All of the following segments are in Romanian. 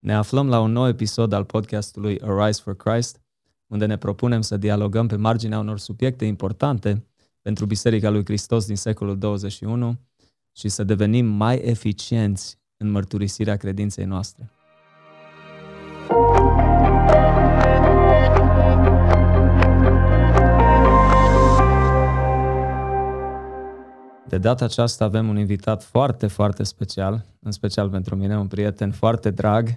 Ne aflăm la un nou episod al podcastului Arise for Christ, unde ne propunem să dialogăm pe marginea unor subiecte importante pentru Biserica lui Hristos din secolul 21 și să devenim mai eficienți în mărturisirea credinței noastre. De data aceasta avem un invitat foarte, foarte special, în special pentru mine, un prieten foarte drag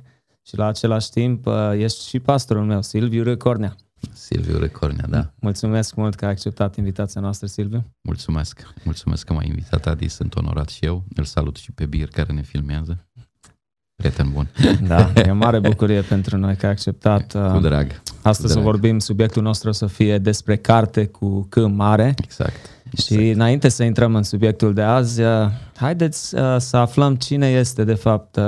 și la același timp uh, ești și pastorul meu, Silviu Răcornea. Silviu Răcornea, da. Mulțumesc mult că ai acceptat invitația noastră, Silviu. Mulțumesc, mulțumesc că m-ai invitat, Adi, sunt onorat și eu. Îl salut și pe Bir care ne filmează. Prieten bun. Da, e o mare bucurie pentru noi că ai acceptat. Cu uh, drag. Astăzi cu să vorbim, subiectul nostru o să fie despre carte cu C mare. Exact. Și înainte să intrăm în subiectul de azi, uh, haideți uh, să aflăm cine este de fapt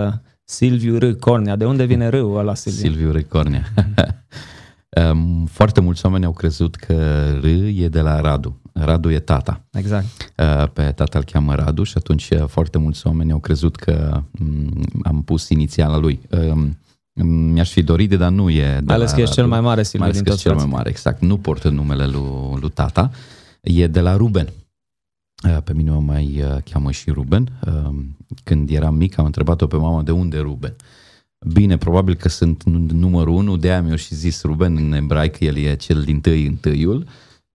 Silviu R. Cornea. De unde vine râul ăla, Silviu? Silviu R. Cornea. Um, foarte mulți oameni au crezut că R e de la Radu. Radu e tata. Exact. Uh, pe tata îl cheamă Radu și atunci uh, foarte mulți oameni au crezut că mm, am pus inițiala lui. Um, mi-aș fi dorit, dar nu e de ales că ești cel mai mare, Silviu, mai ales din că cel mai mare, exact. Nu portă numele lui, lui tata. E de la Ruben. Uh, pe mine mă mai cheamă și Ruben. Um, când eram mic am întrebat-o pe mama de unde Ruben. Bine, probabil că sunt numărul unu, de aia mi-au și zis Ruben în ebraică, el e cel din tâi întâiul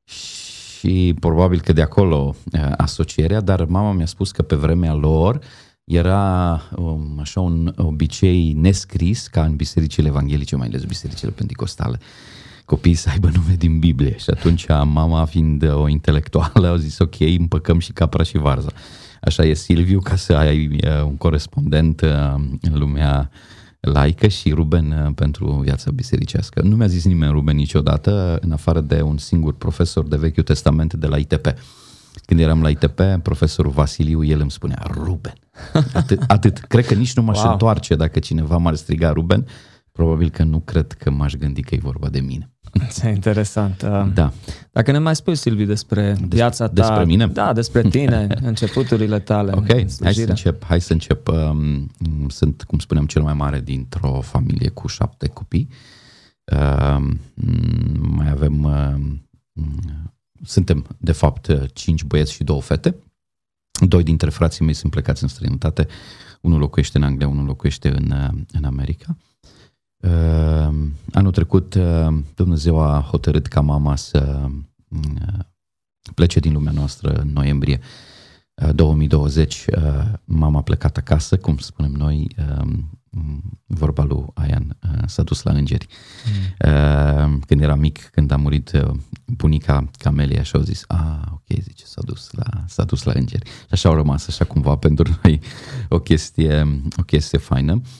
și probabil că de acolo asocierea, dar mama mi-a spus că pe vremea lor era um, așa un obicei nescris ca în bisericile evanghelice, mai ales bisericile pentecostale, copiii să aibă nume din Biblie și atunci mama fiind o intelectuală a zis ok, împăcăm și capra și varza. Așa e Silviu ca să ai un corespondent în lumea laică și Ruben uh, pentru viața bisericească. Nu mi-a zis nimeni Ruben niciodată, în afară de un singur profesor de Vechiul Testament de la ITP. Când eram la ITP, profesorul Vasiliu, el îmi spunea Ruben. Atât. atât. Cred că nici nu m-aș wow. întoarce dacă cineva m-ar striga Ruben. Probabil că nu cred că m-aș gândi că e vorba de mine. Ce interesant. Uh, da. Dacă ne mai spui, Silviu, despre Des, viața ta. Despre mine? Da, despre tine, începuturile tale. Ok, hai să încep. Hai să încep. Um, sunt, cum spuneam, cel mai mare dintr-o familie cu șapte copii. Uh, mai avem... Uh, suntem, de fapt, cinci băieți și două fete. Doi dintre frații mei sunt plecați în străinătate. Unul locuiește în Anglia, unul locuiește în, uh, în America. Uh, anul trecut uh, Dumnezeu a hotărât ca mama să uh, plece din lumea noastră în noiembrie 2020. Mama a plecat acasă, cum spunem noi, vorba lui Ayan, s-a dus la îngeri. Mm. Când era mic, când a murit bunica Camelia și au zis, a, ok, zice, s-a dus la, s-a dus la îngeri. Și așa au rămas, așa cumva, pentru noi o chestie, o chestie faină. Uh, Ehm,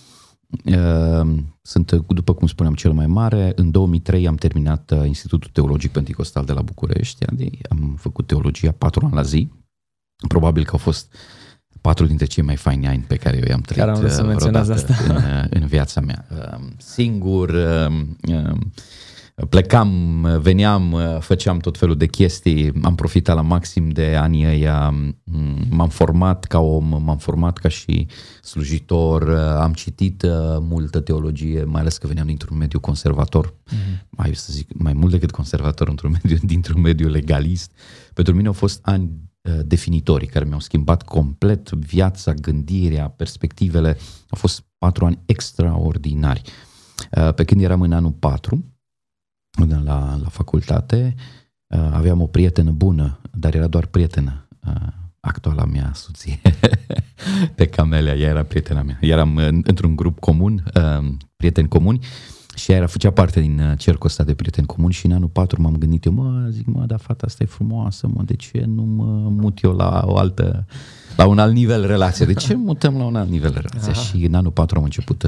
sunt, după cum spuneam, cel mai mare. În 2003 am terminat uh, Institutul Teologic Pentecostal de la București. Am făcut teologia patru ani la zi. Probabil că au fost patru dintre cei mai faini ani pe care eu i-am trăit Chiar am să uh, asta. În, uh, în viața mea. Ehm, singur, ehm, plecam, veneam, făceam tot felul de chestii, am profitat la maxim de anii ăia, m-am format ca om, m-am format ca și slujitor, am citit uh, multă teologie, mai ales că veneam dintr-un mediu conservator, mm-hmm. mai să zic, mai mult decât conservator, într-un mediu, dintr-un mediu legalist. Pentru mine au fost ani uh, definitorii care mi-au schimbat complet viața, gândirea, perspectivele. Au fost patru ani extraordinari. Uh, pe când eram în anul 4, la, la facultate, uh, aveam o prietenă bună, dar era doar prietenă, uh, actuala mea soție, pe Camelia, ea era prietena mea. Eram într-un grup comun, uh, prieteni comuni, și ea era, făcea parte din cercul ăsta de prieteni comuni și în anul 4 m-am gândit eu, mă, zic, mă, dar fata asta e frumoasă, mă, de ce nu mă mut eu la o altă, la un alt nivel relație? De ce mutăm la un alt nivel relație? Aha. Și în anul 4 am început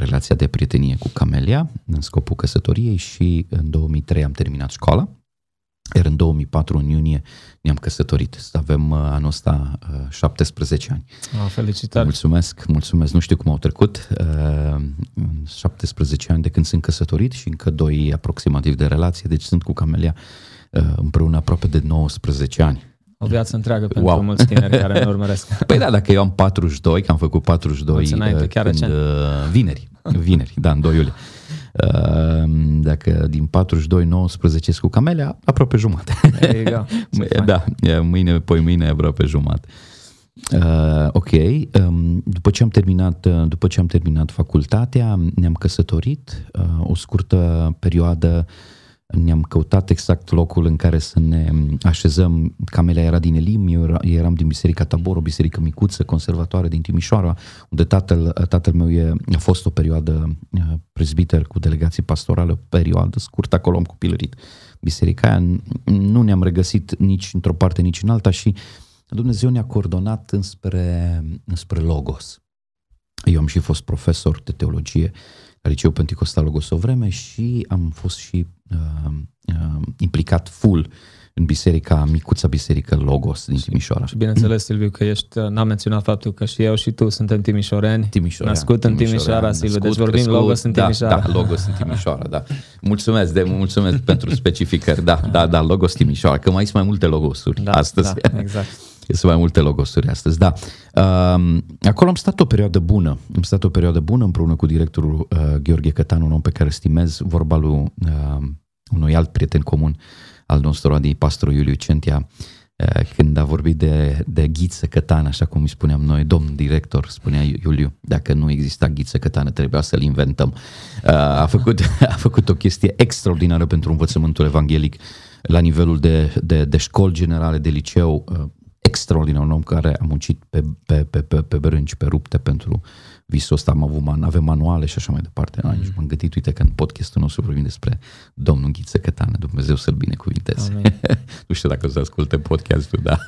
relația de prietenie cu Camelia în scopul căsătoriei și în 2003 am terminat școala. Iar în 2004, în iunie, ne-am căsătorit. Avem uh, anul ăsta 17 uh, ani. Ah, felicitări! Mulțumesc, mulțumesc. Nu știu cum au trecut. 17 uh, ani de când sunt căsătorit și încă doi aproximativ de relație. Deci sunt cu Camelia împreună aproape de 19 ani. O viață întreagă pentru Wow. mulți tineri care ne urmăresc. Păi da, dacă eu am 42, că am făcut 42 Mulți înainte, uh, chiar când, recent. uh, vineri, vineri, da, în 2 iulie. Uh, Dacă din 42, 19 cu Camelia, aproape jumate. There you go. Ce fain. Da, e, mâine, poi mâine aproape jumate. Uh, ok, um, după ce am terminat, uh, după ce am terminat facultatea, ne-am căsătorit, uh, o scurtă perioadă ne-am căutat exact locul în care să ne așezăm. Camelia era din Elim, eu era- eram din Biserica Tabor, o biserică micuță, conservatoare din Timișoara, unde tatăl, tatăl meu e, a fost o perioadă uh, prezbiter cu delegație pastorală, o perioadă scurtă, acolo am copilărit. Biserica aia n- nu ne-am regăsit nici într-o parte, nici în alta și Dumnezeu ne-a coordonat înspre, înspre Logos. Eu am și fost profesor de teologie la Liceu Pentecostal Logos o vreme și am fost și uh, uh, implicat full în biserica, micuța biserică Logos din Timișoara. Și bineînțeles, Silviu, că ești, n-am menționat faptul că și eu și tu suntem timișoreni. Timișoara. Născut în Timișoara, Silviu, deci vorbim Logos în Timișoara. Da, da, Logos în Timișoara, da. Mulțumesc, de, mulțumesc pentru specificări. Da, da, da, Logos Timișoara, că mai sunt mai multe logosuri Da, astăzi. Da, exact. Sunt mai multe logosuri astăzi, da. Um, acolo am stat o perioadă bună. Am stat o perioadă bună împreună cu directorul uh, Gheorghe Cătan, un om pe care îl stimez, vorba lui uh, unui alt prieten comun al nostru, adică pastorul Iuliu Centia, uh, când a vorbit de, de Ghiță Cătan, așa cum îi spuneam noi, domn director, spunea Iuliu, dacă nu exista Ghiță Cătană, trebuia să-l inventăm. Uh, a, făcut, a făcut o chestie extraordinară pentru învățământul evanghelic la nivelul de, de, de școli generale, de liceu, uh, extraordinar, un om care a muncit pe, pe, pe, pe, pe brânci, pe rupte pentru visul ăsta, am avut man, avem manuale și așa mai departe. Mm. m-am gândit, uite că în podcastul nostru vorbim despre domnul Ghiță Cătană, Dumnezeu să-l binecuvinteze. Amin. nu știu dacă o să asculte podcastul, da.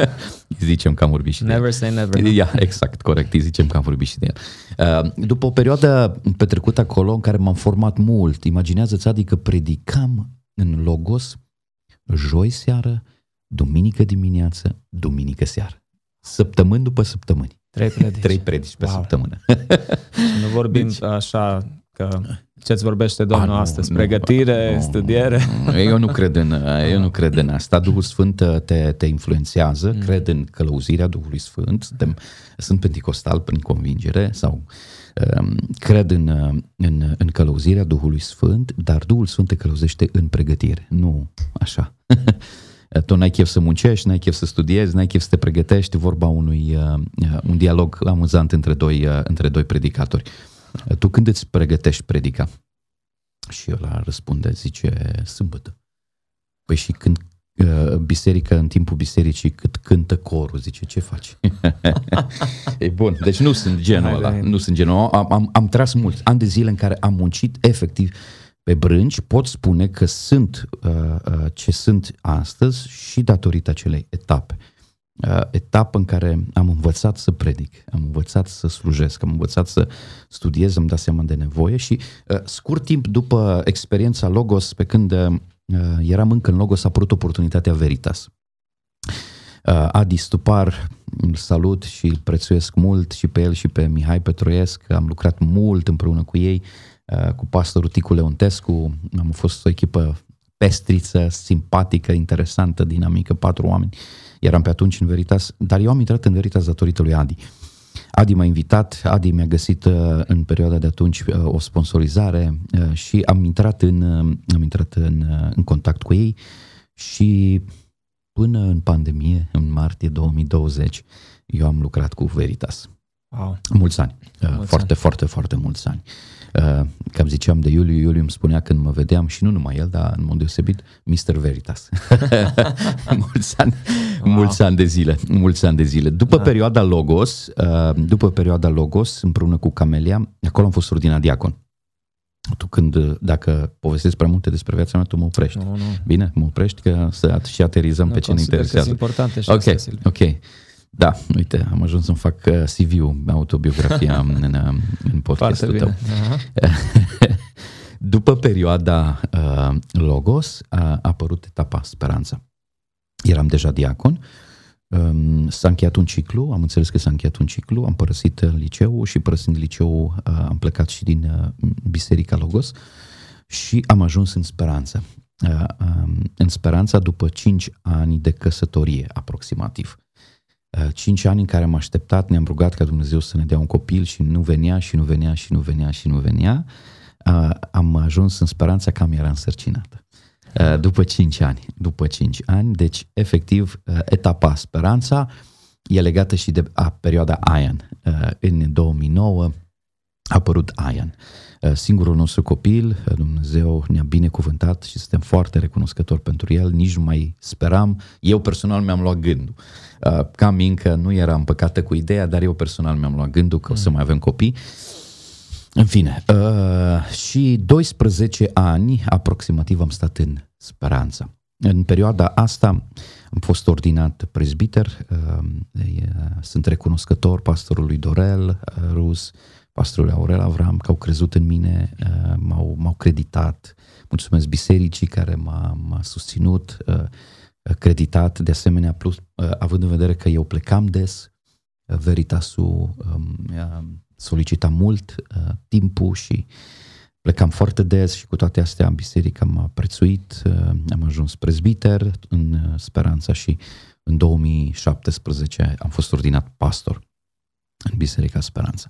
Îi zicem că am vorbit și de el. Never say never. Ia, exact, corect, îi zicem că am vorbit și de el. Uh, După o perioadă petrecută acolo în care m-am format mult, imaginează-ți, adică predicam în Logos joi seară, duminică dimineață, duminică seară. Săptămâni după săptămâni. Trei predici. Trei predici pe Wow. săptămână. Și nu vorbim deci, așa că ce-ți vorbește Domnul A, nu, astăzi? nu, Pregătire, nu, studiere? nu. Eu nu cred în, eu nu cred în asta. Duhul Sfânt uh, te, te influențează, mm. cred în călăuzirea Duhului Sfânt. Suntem, sunt penticostal prin convingere sau um, cred în, uh, în, în călăuzirea Duhului Sfânt, dar Duhul Sfânt te călăuzește în pregătire, nu așa. tu n-ai chef să muncești, n-ai chef să studiezi, n-ai chef să te pregătești, vorba unui uh, un dialog amuzant între doi, uh, între doi predicatori. Tu când îți pregătești predica? Și ăla răspunde, zice, sâmbătă. Păi și când uh, biserica, în timpul bisericii, cât cântă corul, zice, ce faci? e bun, deci nu sunt genul Hai, ăla, hai. nu sunt genul ăla. Am, am, am tras mult, ani de zile în care am muncit efectiv pe brânci, pot spune că sunt uh, uh, ce sunt astăzi și datorită acelei etape. Uh, etapă în care am învățat să predic, am învățat să slujesc, am învățat să studiez, am dat seama de nevoie și uh, scurt timp după experiența Logos, pe când uh, eram încă în Logos, a apărut oportunitatea Veritas. Uh, Adi Stupar, îl salut și îl prețuiesc mult și pe el și pe Mihai Petroiesc, am lucrat mult împreună cu ei, uh, cu pastorul Ticu Leontescu, am fost o echipă pestriță, simpatică, interesantă, dinamică, patru oameni. Eram pe atunci în Veritas, dar eu am intrat în Veritas datorită lui Adi. Adi m-a invitat, Adi mi-a găsit uh, în perioada de atunci uh, o sponsorizare uh, și am intrat în, uh, am intrat în, uh, în contact cu ei și până în pandemie, în martie 2020, eu am lucrat cu Veritas. Wow. Mulți ani. Uh, Mulți foarte, ani. foarte, foarte mulți ani. Uh, Cam ziceam de Iuliu, Iuliu îmi spunea când mă vedeam și nu numai el, dar în mod deosebit, Mr. Veritas. mulți ani, Wow. mulți ani de zile, mulți ani de zile. După Da. perioada Logos, uh, după perioada Logos, împreună cu Camelia, acolo am fost ordinat diacon. Tu când, uh, dacă povestesc prea multe despre viața mea, tu mă oprești. Nu, nu. Bine, mă oprești că să și aterizăm pe ce ne consider că interesează. sunt importante și Ok, astea, Silviu. ok. Da, uite, am ajuns să-mi fac uh, CV-ul, autobiografia în, în, în Foarte podcastul tău. bine. Aha. După perioada uh, Logos a apărut etapa Speranța. Eram deja diacon, um, s-a încheiat un ciclu, am înțeles că s-a încheiat un ciclu, am părăsit uh, liceul și părăsind liceul uh, am plecat și din uh, Biserica Logos și am ajuns în Speranță. um, în speranța după 5 ani de căsătorie, aproximativ. 5 ani în care am așteptat, ne-am rugat ca Dumnezeu să ne dea un copil și nu venea și nu venea și nu venea și nu venea. Am ajuns în speranța că am era însărcinată. După 5 ani. După 5 ani, deci efectiv etapa speranța e legată și de a, perioada Ayan. În 2009 a apărut Ayan. Singurul nostru copil, Dumnezeu ne-a binecuvântat și suntem foarte recunoscători pentru el, nici nu mai speram. Eu personal mi-am luat gândul. Ca mincă nu eram împăcată cu ideea, dar eu personal mi-am luat gândul că o să mai avem copii. În fine, uh, și 12 ani aproximativ am stat în speranță. În perioada asta am fost ordinat prezbiter, uh, sunt recunoscător pastorului Dorel uh, Rus, pastorului Aurel Avram, că au crezut în mine, uh, m-au, m-au creditat. Mulțumesc bisericii care m-a, m-a susținut, creditat, de asemenea, plus, având în vedere că eu plecam des, Veritasul um, solicita mult timpul și plecam foarte des și cu toate astea biserica m-a prețuit, am ajuns prezbiter în speranța și în 2017 am fost ordinat pastor în Biserica Speranța.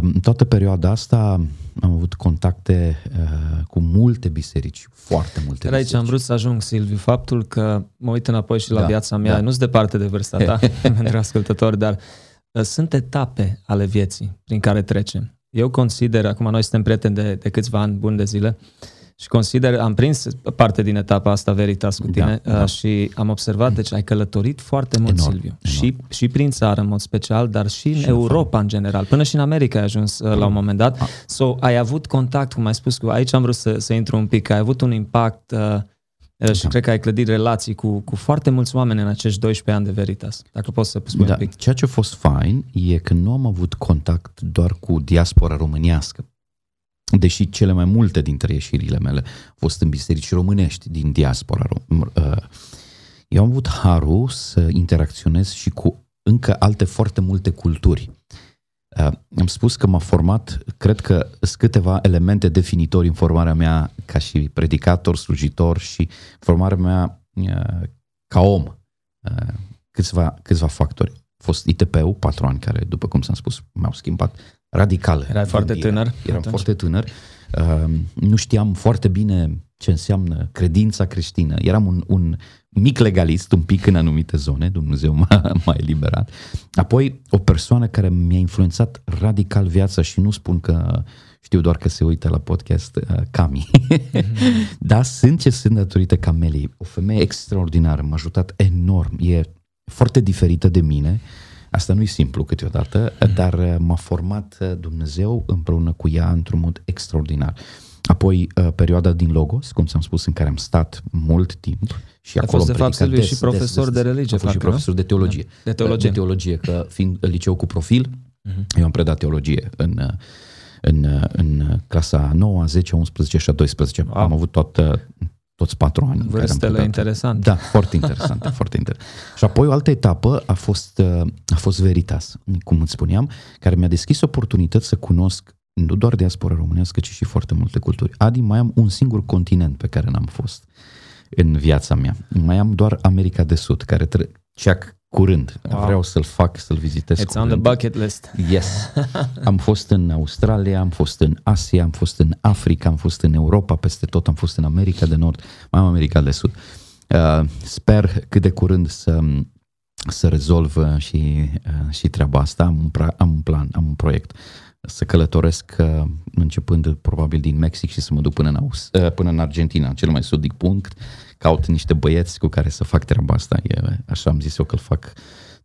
În toată perioada asta am avut contacte uh, cu multe biserici, foarte multe Era aici am vrut să ajung, Silviu, faptul că mă uit înapoi și la da, viața mea, da. nu sunt departe de vârsta ta, pentru ascultători, dar uh, sunt etape ale vieții prin care trecem. Eu consider, acum noi suntem prieteni de, de câțiva ani buni de zile, uh, și consider, am prins parte din etapa asta Veritas cu tine da, da. și am observat, deci ai călătorit foarte mult, enorm, Silviu. Enorm. Și, și prin țară, în mod special, dar și în și Europa, în, în general. Până și în America ai ajuns uh, la un moment dat. Ah. So, ai avut contact, cum ai spus, cu, aici am vrut să, să intru un pic, ai avut un impact uh, uh și da. cred că ai clădit relații cu, cu foarte mulți oameni în acești 12 ani de Veritas. Dacă poți să spui da. un pic. Ceea ce a fost fain e că nu am avut contact doar cu diaspora românească deși cele mai multe dintre ieșirile mele au fost în biserici românești din diaspora. Uh, eu am avut harul să interacționez și cu încă alte foarte multe culturi. Uh, am spus că m-a format, cred că sunt câteva elemente definitorii în formarea mea ca și predicator, slujitor și formarea mea uh, ca om. Câțiva, câțiva factori. A fost ITP-ul, patru ani care, după cum s-am spus, m-au schimbat radical. Era foarte tânăr? Eram atunci. foarte tânăr. Uh, nu știam foarte bine ce înseamnă credința creștină. Eram un, un mic legalist, un pic în anumite zone, Dumnezeu m-a, m-a eliberat. Apoi, o persoană care mi-a influențat radical viața și nu spun că știu doar că se uită la podcast uh, Cami. Mm-hmm. Dar sunt ce sunt datorită Camelii. O femeie extraordinară, m-a ajutat enorm. E foarte diferită de mine. Asta nu e simplu câteodată, mm. dar uh, m-a format uh, Dumnezeu împreună cu ea într-un mod extraordinar. Apoi, uh, perioada din Logos, cum ți-am spus, în care am stat mult timp și a acolo fost, de fapt, des, și profesor des, des, de religie. A fost și profesor de teologie. Da. De teologie. De teologie, că fiind liceu cu profil, uh-huh. eu am predat teologie în, în, în clasa 9, 10, 11 și a 12. Wow. Am avut toată, toți patru ani. Vârstele interesante. Da, foarte interesante, foarte interesant. Și apoi o altă etapă a fost, uh, a fost Veritas, cum îți spuneam, care mi-a deschis oportunități să cunosc nu doar diaspora românească, ci și foarte multe culturi. Adi, mai am un singur continent pe care n-am fost în viața mea. Mai am doar America de Sud, care tre- ceac curând. Wow. Vreau să-l fac, să-l vizitez It's curând. on the bucket list. Yes. Am fost în Australia, am fost în Asia, am fost în Africa, am fost în Europa, peste tot, am fost în America de Nord, mai am America de Sud. Uh, sper cât de curând să să rezolv și, uh, și treaba asta. Am un, pra, am un plan, am un proiect să călătoresc uh, începând probabil din Mexic și să mă duc până în, Aus, uh, până în Argentina, cel mai sudic punct, caut niște băieți cu care să fac treaba asta. E, așa am zis eu că îl fac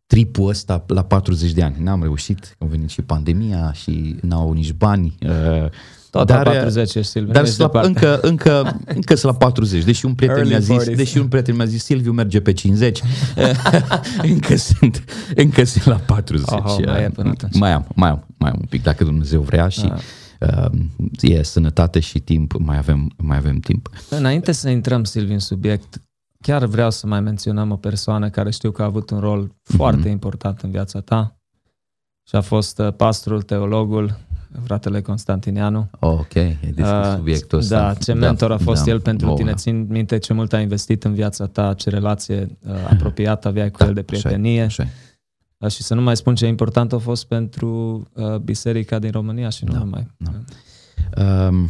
tripul ăsta la 40 de ani. N-am reușit, a venit și pandemia și n-au nici bani. Uh, tot dar, la 40 ești, Silviu. Dar la, încă, încă, încă sunt la 40. Deși un prieten mi-a zis, deși un prieten mi-a zis, Silviu merge pe 50. încă sunt, încă sunt la 40. Oh, oh, mai, e până mai am, mai am, mai am un pic, dacă Dumnezeu vrea și ah uh, e sănătate și timp, mai avem, mai avem timp. Înainte să intrăm, Silviu, în subiect, chiar vreau să mai menționăm o persoană care știu că a avut un rol foarte mm-hmm. important în viața ta și a fost uh, pastorul, teologul fratele Constantineanu. Oh, ok, ai deschis uh, subiectul ăsta. Da, ce mentor a fost da, el pentru tine. Țin minte ce mult a investit în viața ta, ce relație uh, apropiată aveai cu da, el de prietenie. Așa, așa. Uh, și să nu mai spun ce important a fost pentru uh, biserica din România și nu da, numai. Da. Um,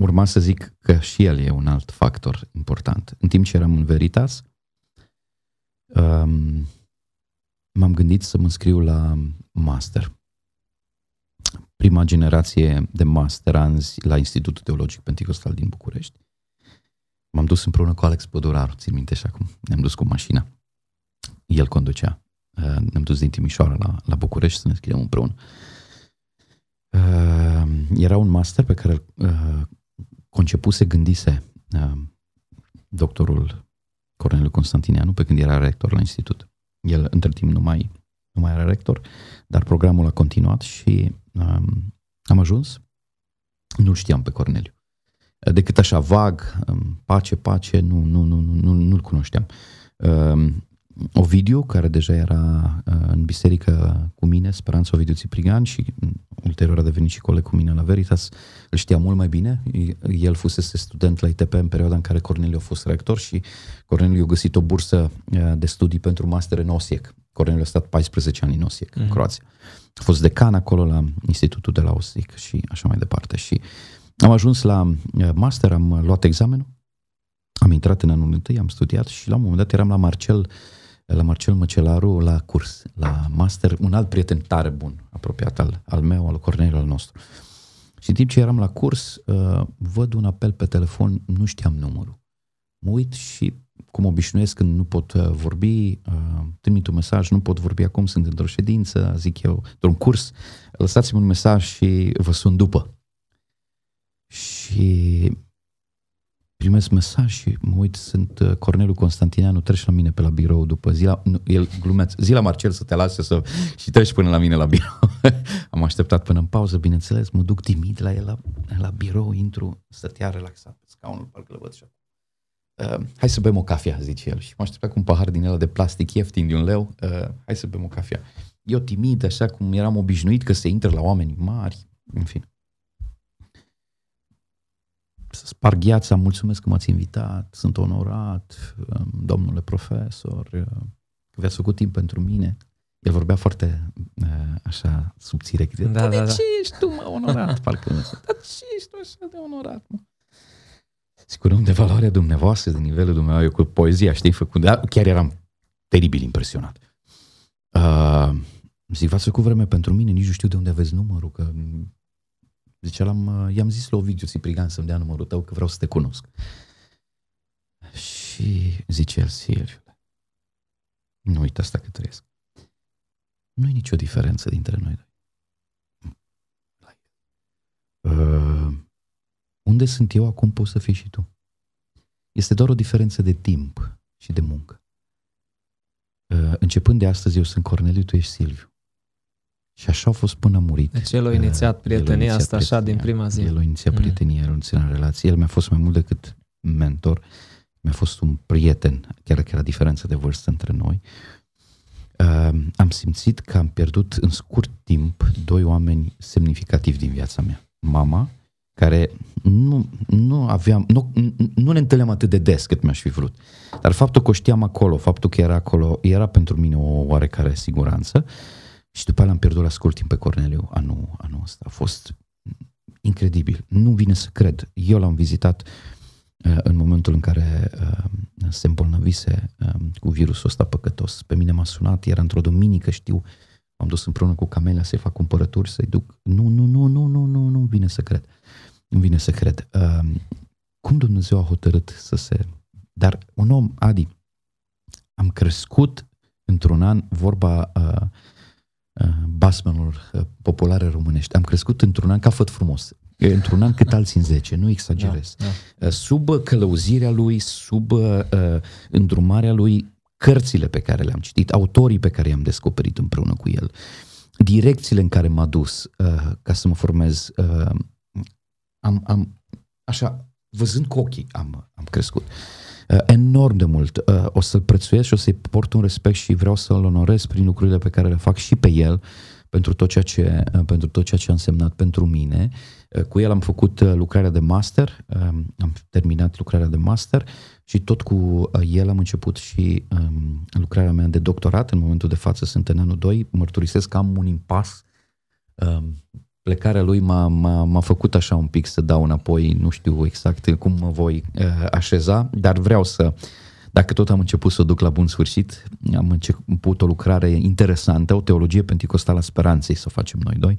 urma să zic că și el e un alt factor important. În timp ce eram în Veritas, um, m-am gândit să mă scriu la master. Prima generație de masteranzi la Institutul Teologic Pentecostal din București. M-am dus împreună cu Alex Păduraru, țin minte și acum. Ne-am dus cu mașina. El conducea. Uh, ne-am dus din Timișoara la, la București să ne scriem împreună. Uh, era un master pe care uh, concepuse, gândise doctorul Corneliu Constantineanu pe când era rector la institut. El între timp nu mai, nu mai era rector, dar programul a continuat și um, am ajuns. Nu știam pe Corneliu. Decât așa vag, um, pace, pace, nu, nu, nu, nu, nu-l cunoșteam. Um, Ovidiu, care deja era uh, în biserică cu mine, Speranța Ovidiu Țiprigan și ulterior a devenit și coleg cu mine la Veritas, îl știa mult mai bine. El fusese student la ITP în perioada în care Corneliu a fost rector și Corneliu a găsit o bursă uh, de studii pentru master în Osiek. Corneliu a stat 14 ani în Osiek, mm-hmm. în mhm. Croația. A fost decan acolo la Institutul de la Osiek și așa mai departe. Și am ajuns la uh, master, am luat examenul, am intrat în anul întâi, am studiat și la un moment dat eram la Marcel uh, la Marcel Măcelaru la curs, la master, un alt prieten tare bun, apropiat al, al meu, al Corneliu, al nostru. Și în timp ce eram la curs, uh, văd un apel pe telefon, nu știam numărul. Mă uit și, cum obișnuiesc când nu pot uh, vorbi, uh, trimit un mesaj, nu pot vorbi acum, sunt într-o ședință, zic eu, într-un curs, lăsați-mi un mesaj și vă sun după. Și primesc mesaj și mă uit, sunt uh, Cornelu Constantineanu, treci la mine pe la birou după zi la, nu, el glumeț, zi la Marcel să te lase să, și treci până la mine la birou. Am așteptat până în pauză, bineînțeles, mă duc timid la el la, la birou, intru, stătea relaxat pe scaunul, parcă le văd și Uh, hai să bem o cafea, zice el. Și mă așteptat cu un pahar din el de plastic ieftin de un leu. Uh, hai să bem o cafea. Eu timid, așa cum eram obișnuit că se intră la oameni mari, în fine să sparg gheața, mulțumesc că m-ați invitat, sunt onorat, um, domnule profesor, uh, că v-ați făcut timp pentru mine. El vorbea foarte uh, așa subțire. Da, da, da, da. ce ești tu, mă, onorat? Parcă nu Dar ce ești tu așa de onorat, mă? Sigur, de valoarea dumneavoastră, de nivelul dumneavoastră, eu cu poezia, știi, făcut, dar chiar eram teribil impresionat. Uh, zic, v-ați făcut vreme pentru mine, nici nu știu de unde aveți numărul, că Zice, l-am, i-am zis la Ovidiu Ciprigan să-mi dea numărul tău că vreau să te cunosc. Și zice el, Silviu, nu uita asta că trăiesc. Nu e nicio diferență dintre noi doi. Uh, unde sunt eu, acum poți să fii și tu. Este doar o diferență de timp și de muncă. Uh, începând de astăzi, eu sunt Corneliu, tu ești Silviu. Și așa a fost până a murit. Deci el a inițiat prietenia asta așa din prima zi. El a inițiat mm. prietenia, el a inițiat relație. El mi-a fost mai mult decât mentor. Mi-a fost un prieten, chiar că era diferență de vârstă între noi. Uh, am simțit că am pierdut în scurt timp doi oameni semnificativi din viața mea. Mama, care nu, nu aveam, nu, nu ne întâlneam atât de des cât mi-aș fi vrut. Dar faptul că o știam acolo, faptul că era acolo, era pentru mine o oarecare siguranță. Uh, și după aia l-am pierdut la scurt timp pe Corneliu anul, anul ăsta. A fost incredibil. Nu vine să cred. Eu l-am vizitat uh, în momentul în care uh, se îmbolnăvise uh, cu virusul ăsta păcătos. Pe mine m-a sunat, era într-o duminică, știu, am dus împreună cu Camelia să-i fac cumpărături, să-i duc. Nu, nu, nu, nu, nu, nu, nu vine să cred. Nu vine să cred. Uh, cum Dumnezeu a hotărât să se... Dar un om, Adi, am crescut într-un an, vorba uh, Uh, basmenilor uh, populare românești. Am crescut într-un an ca făt frumos. Într-un an cât alții în zece, nu exagerez. Da, da. Uh, sub călăuzirea lui, sub uh, îndrumarea lui, cărțile pe care le-am citit, autorii pe care i-am descoperit împreună cu el, direcțiile în care m-a dus uh, ca să mă formez, uh, am, am, așa, văzând cu ochii, am, am crescut. Uh, uh, enorm de mult. Uh, o să-l prețuiesc și o să-i port un respect și vreau să-l onorez prin lucrurile pe care le fac și pe el, pentru tot ceea ce, pentru tot ceea ce a însemnat pentru mine. Cu el am făcut lucrarea de master, am terminat lucrarea de master și tot cu el am început și um, lucrarea mea de doctorat. În momentul de față sunt în anul 2. Mărturisesc că am un impas um, plecarea lui m-a, m-a, m-a făcut așa un pic să dau înapoi, nu știu exact cum mă voi uh, așeza, dar vreau să, dacă tot am început să o duc la bun sfârșit, am început o lucrare interesantă, o teologie penticostală a speranței să o facem noi doi,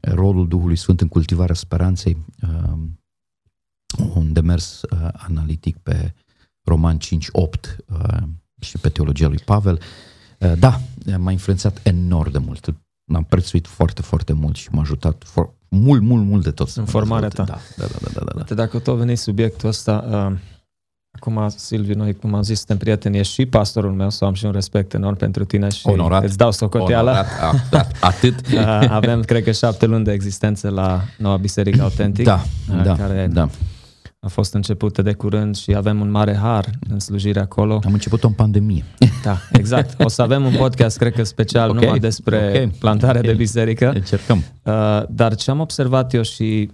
rolul Duhului Sfânt în cultivarea speranței, uh, un demers uh, analitic pe Roman 5-8 uh, și pe teologia lui Pavel. Uh, da, m-a influențat enorm de mult l-am prețuit foarte, foarte mult și m-a ajutat for, mult, mult, mult de tot. În formarea ta. Da, da, da. da, da, da. Dacă tot venit subiectul ăsta, uh, acum, Silviu, noi, cum am zis, suntem prieteni, ești și pastorul meu, să am și un respect enorm pentru tine și Onorat. îți dau socoteala. Onorat, a, a, atât. uh, avem, cred că, șapte luni de existență la Noua Biserică Autentic. Da, uh, da, care da a fost începută de curând și avem un mare har în slujire acolo. Am început o pandemie. Da, exact. O să avem un podcast, cred că special, okay. numai despre okay. plantarea okay. de biserică. Încercăm. Uh, dar ce am observat eu și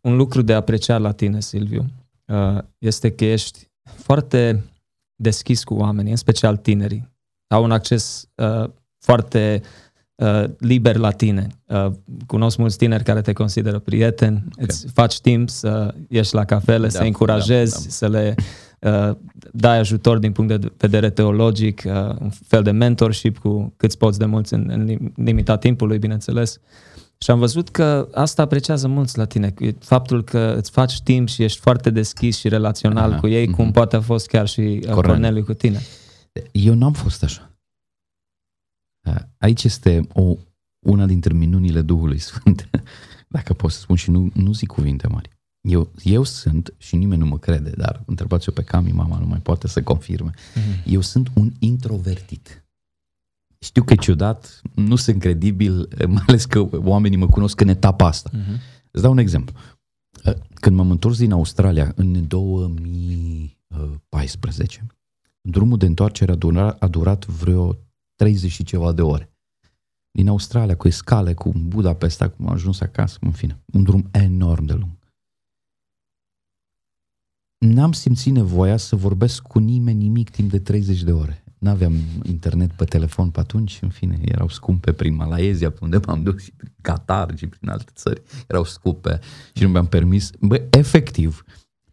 un lucru de apreciat la tine, Silviu, uh, este că ești foarte deschis cu oamenii, în special tinerii. Au un acces uh, foarte uh, liber la tine. Uh, cunosc mulți tineri care te consideră prieten, okay. îți faci timp să ieși la cafele, da, să încurajezi, da, da. să le uh, dai ajutor din punct de vedere teologic, uh, un fel de mentorship cu cât poți de mulți în, în limita timpului, bineînțeles. Și am văzut că asta apreciază mulți la tine, faptul că îți faci timp și ești foarte deschis și relațional Aha, cu ei, uh-huh. cum mhm. poate a fost chiar și uh, Corect. Corneliu cu tine. Eu n-am fost așa. Aici este o, una dintre minunile Duhului Sfânt, dacă pot să spun și nu, nu zic cuvinte mari. Eu, eu sunt, și nimeni nu mă crede, dar întrebați-o pe Cami, mama nu mai poate să confirme, mm-hmm. eu sunt un introvertit. Știu că e ciudat, nu sunt credibil, mai ales că oamenii mă cunosc în etapa asta. Mm-hmm. Îți dau un exemplu. Când m-am întors din Australia în 2014, drumul de întoarcere a durat, a durat vreo 30 și ceva de ore. Din Australia, cu escale, cu Budapesta, cum am ajuns acasă, în fine, un drum enorm de lung. N-am simțit nevoia să vorbesc cu nimeni nimic timp de 30 de ore. N-aveam internet pe telefon pe atunci, în fine, erau scumpe prin Malaezia, pe unde m-am dus și prin Qatar și prin alte țări. Erau scumpe și nu mi-am permis. Bă, efectiv,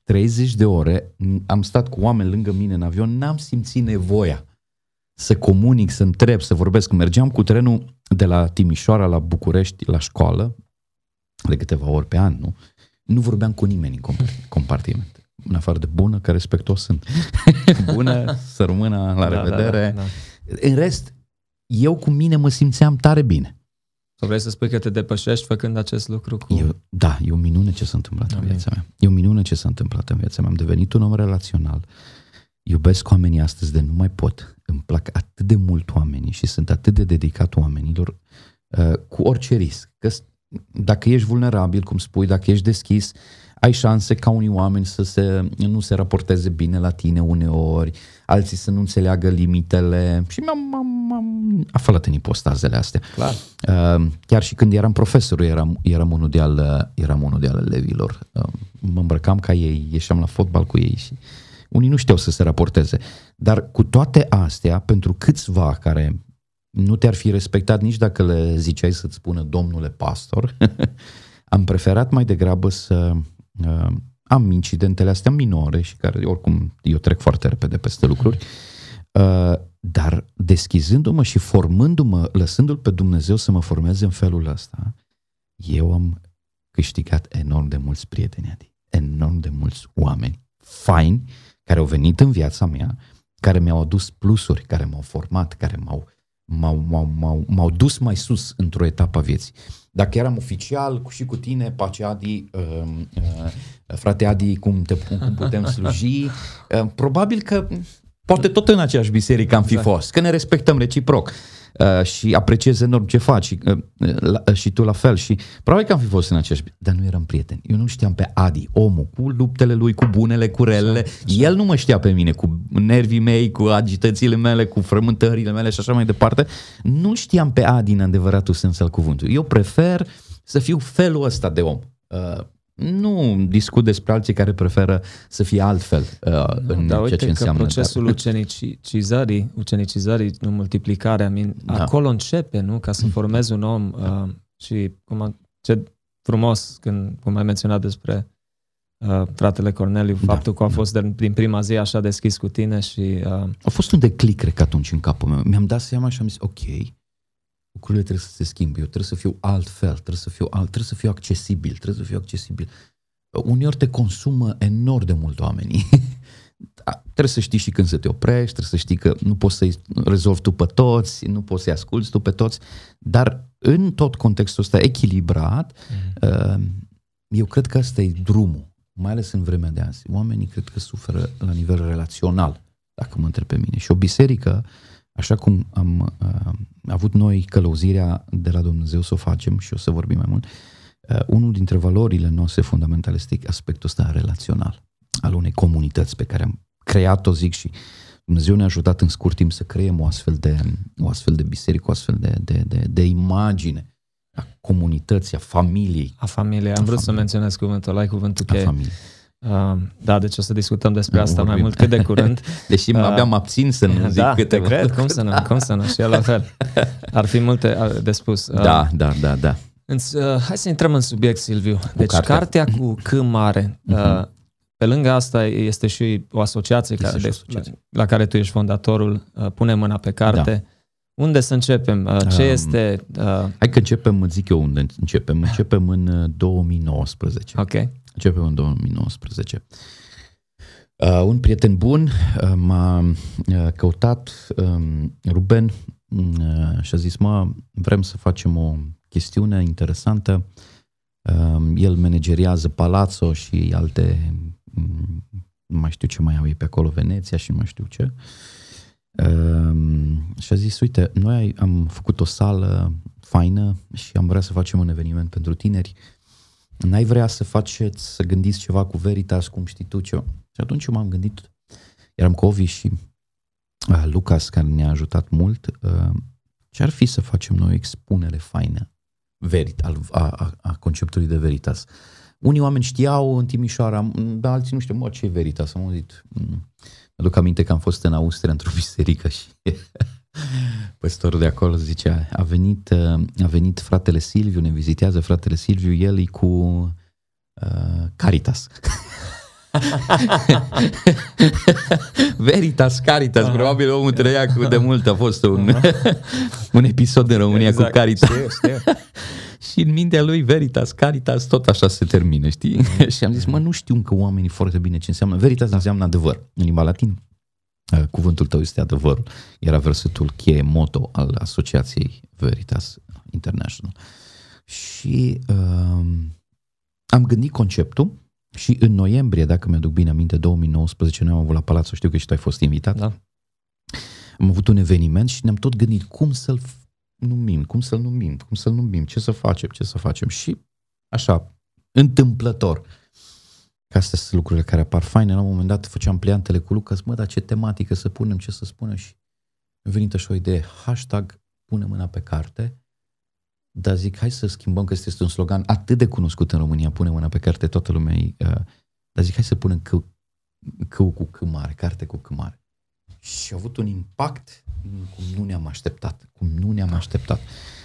30 de ore am stat cu oameni lângă mine în avion, n-am simțit nevoia să comunic, să întreb, să vorbesc. Mergeam cu trenul de la Timișoara la București la școală, de câteva ori pe an, nu? Nu vorbeam cu nimeni în compartiment. În afară de bună, că respectos sunt. bună, să rămână, la da, revedere. Da, da, da. În rest, eu cu mine mă simțeam tare bine. Sau vrei să spui că te depășești făcând acest lucru cu... Eu, da, e o minune ce s-a întâmplat Amin. în viața mea. E o minune ce s-a întâmplat în viața mea. Am devenit un om relațional. Iubesc oamenii astăzi de nu mai pot îmi plac atât de mult oamenii și sunt atât de dedicat oamenilor uh, cu orice risc. Că dacă ești vulnerabil, cum spui, dacă ești deschis, ai șanse ca unii oameni să se, nu se raporteze bine la tine uneori, alții să nu înțeleagă limitele și m-am, am am aflat în ipostazele astea. Clar. Uh, chiar și când eram profesor, eram, eram unul de al, eram unul de al elevilor. Uh, mă îmbrăcam ca ei, ieșeam la fotbal cu ei și unii nu știau să se raporteze. Dar cu toate astea, pentru câțiva care nu te-ar fi respectat nici dacă le ziceai să-ți spună domnule pastor, am preferat mai degrabă să uh, am incidentele astea minore și care oricum eu trec foarte repede peste lucruri, uh, dar deschizându-mă și formându-mă, lăsându-l pe Dumnezeu să mă formeze în felul ăsta, eu am câștigat enorm de mulți prieteni, Adi, enorm de mulți oameni faini care au venit în viața mea, care mi-au adus plusuri, care m-au format, care m-au, m-au, m-au, m-au, m-au dus mai sus într-o etapă a vieții. Dacă eram oficial și cu tine, Pace Adi, uh, uh, frate Adi, cum, te, cum putem sluji, uh, probabil că poate tot în aceeași biserică am fi exact. fost, că ne respectăm reciproc. Uh, și apreciez enorm ce faci și, uh, la, uh, și tu la fel și probabil că am fi fost în aceeași, dar nu eram prieteni. Eu nu știam pe Adi, omul, cu luptele lui, cu bunele, cu relele. Așa, așa. El nu mă știa pe mine, cu nervii mei, cu agitățile mele, cu frământările mele și așa mai departe. Nu știam pe Adi în adevăratul sens al cuvântului. Eu prefer să fiu felul ăsta de om. Uh, nu discut despre alții care preferă să fie altfel uh, în da, ceea ce înseamnă. procesul dar... ucenicizării, ucenicizării, nu multiplicarea, min, da. acolo începe, nu? Ca să formezi un om uh, și cum, ce frumos când, cum ai menționat despre uh, fratele Corneliu, da, faptul că a da. fost de, din prima zi așa deschis cu tine și... Uh, a fost un declic, cred că atunci în capul meu. Mi-am dat seama și am zis, ok, lucrurile trebuie să se schimbe, eu trebuie să fiu altfel, trebuie să fiu alt, trebuie să fiu accesibil, trebuie să fiu accesibil. Uneori te consumă enorm de mult oamenii. da, trebuie să știi și când să te oprești, trebuie să știi că nu poți să-i rezolvi tu pe toți, nu poți să-i asculți tu pe toți, dar în tot contextul ăsta echilibrat, mm. eu cred că ăsta e drumul, mai ales în vremea de azi. Oamenii cred că suferă la nivel relațional, dacă mă întreb pe mine. Și o biserică uh, așa cum am uh, avut noi călăuzirea de la Dumnezeu să o facem și o să vorbim mai mult, uh, unul dintre valorile noastre fundamentale este aspectul ăsta relațional al unei comunități pe care am creat-o, zic, și Dumnezeu ne-a ajutat în scurt timp să creăm o astfel de, o astfel de biserică, o astfel de, de, de, de imagine a comunității, a familiei. A familiei. Am a vrut familiei. să menționez cuvântul, ai cuvântul cheie. A familiei. Uh, da, deci o să discutăm despre asta Vorbim. mai mult cât de curând. Deși uh, abia mă abțin să nu zic da, câteva te cred, cum să nu, cum să nu, și la fel. Ar fi multe de spus. Uh, da, da, da, da. Însă, uh, hai să intrăm în subiect, Silviu. Cu deci, cartea, cartea cu C mare. Uh-huh. Uh, pe lângă asta este și o asociație, care, de, asociație. La, la care tu ești fondatorul. Uh, pune mâna pe carte. Da. Unde să începem? Uh, ce um, este... Uh... Hai că începem, zic eu unde începem. Începem în 2019. Ok. Începem în 2019. Uh, un prieten bun uh, m-a uh, căutat, uh, Ruben, uh, și a zis, mă, vrem să facem o chestiune interesantă. Uh, el manageriază Palazzo și alte, um, nu mai știu ce mai au ei pe acolo, Veneția și nu mai știu ce. Uh, și a zis, uite, noi am făcut o sală faină și am vrea să facem un eveniment pentru tineri N-ai vrea să faceți, să gândiți ceva cu Veritas, cum știi tu ce? Și atunci m-am gândit, eram cu Ovi și uh, Lucas, care ne-a ajutat mult, uh, ce ar fi să facem noi o expunere faină verit, a, a, a conceptului de Veritas. Unii oameni știau în Timișoara, dar alții nu știu, mă, ce e Veritas? Am auzit. Mm. Mă duc aminte că am fost în Austria într-o biserică și Păstorul de acolo zicea, a venit, uh, a venit fratele Silviu, ne vizitează fratele Silviu, el e cu uh, Caritas. Veritas, Caritas, uh-huh. probabil omul trăia cu de mult, a fost un, uh-huh. un episod în România exact. cu Caritas. Știu, știu. și în mintea lui Veritas, Caritas, tot așa se termină, știi? Uh-huh. și am zis, mă, nu știu încă oamenii foarte bine ce înseamnă. Veritas da. înseamnă adevăr în limba latină. Uh, cuvântul tău este adevărul. Era versetul cheie, moto al Asociației Veritas International. Și uh, am gândit conceptul și în noiembrie, dacă mi-aduc bine aminte, 2019, noi am avut la Palazzo, știu că și tu ai fost invitat. Da. Am avut un eveniment și ne-am tot gândit cum să-l numim, cum să-l numim, cum să-l numim, ce să facem, ce să facem. Și așa, întâmplător, Că astea sunt lucrurile care apar faine. La un moment dat făceam pliantele cu Lucas, mă, dar ce tematică să punem, ce să spunem și a venit așa o idee, hashtag pune mâna pe carte, dar zic, hai să schimbăm, că este un slogan atât de cunoscut în România, pune mâna pe carte, toată lumea uh, dar zic, hai să punem că, că cu C mare, carte cu C mare. Și a avut un impact cum nu ne-am așteptat, cum nu ne-am așteptat.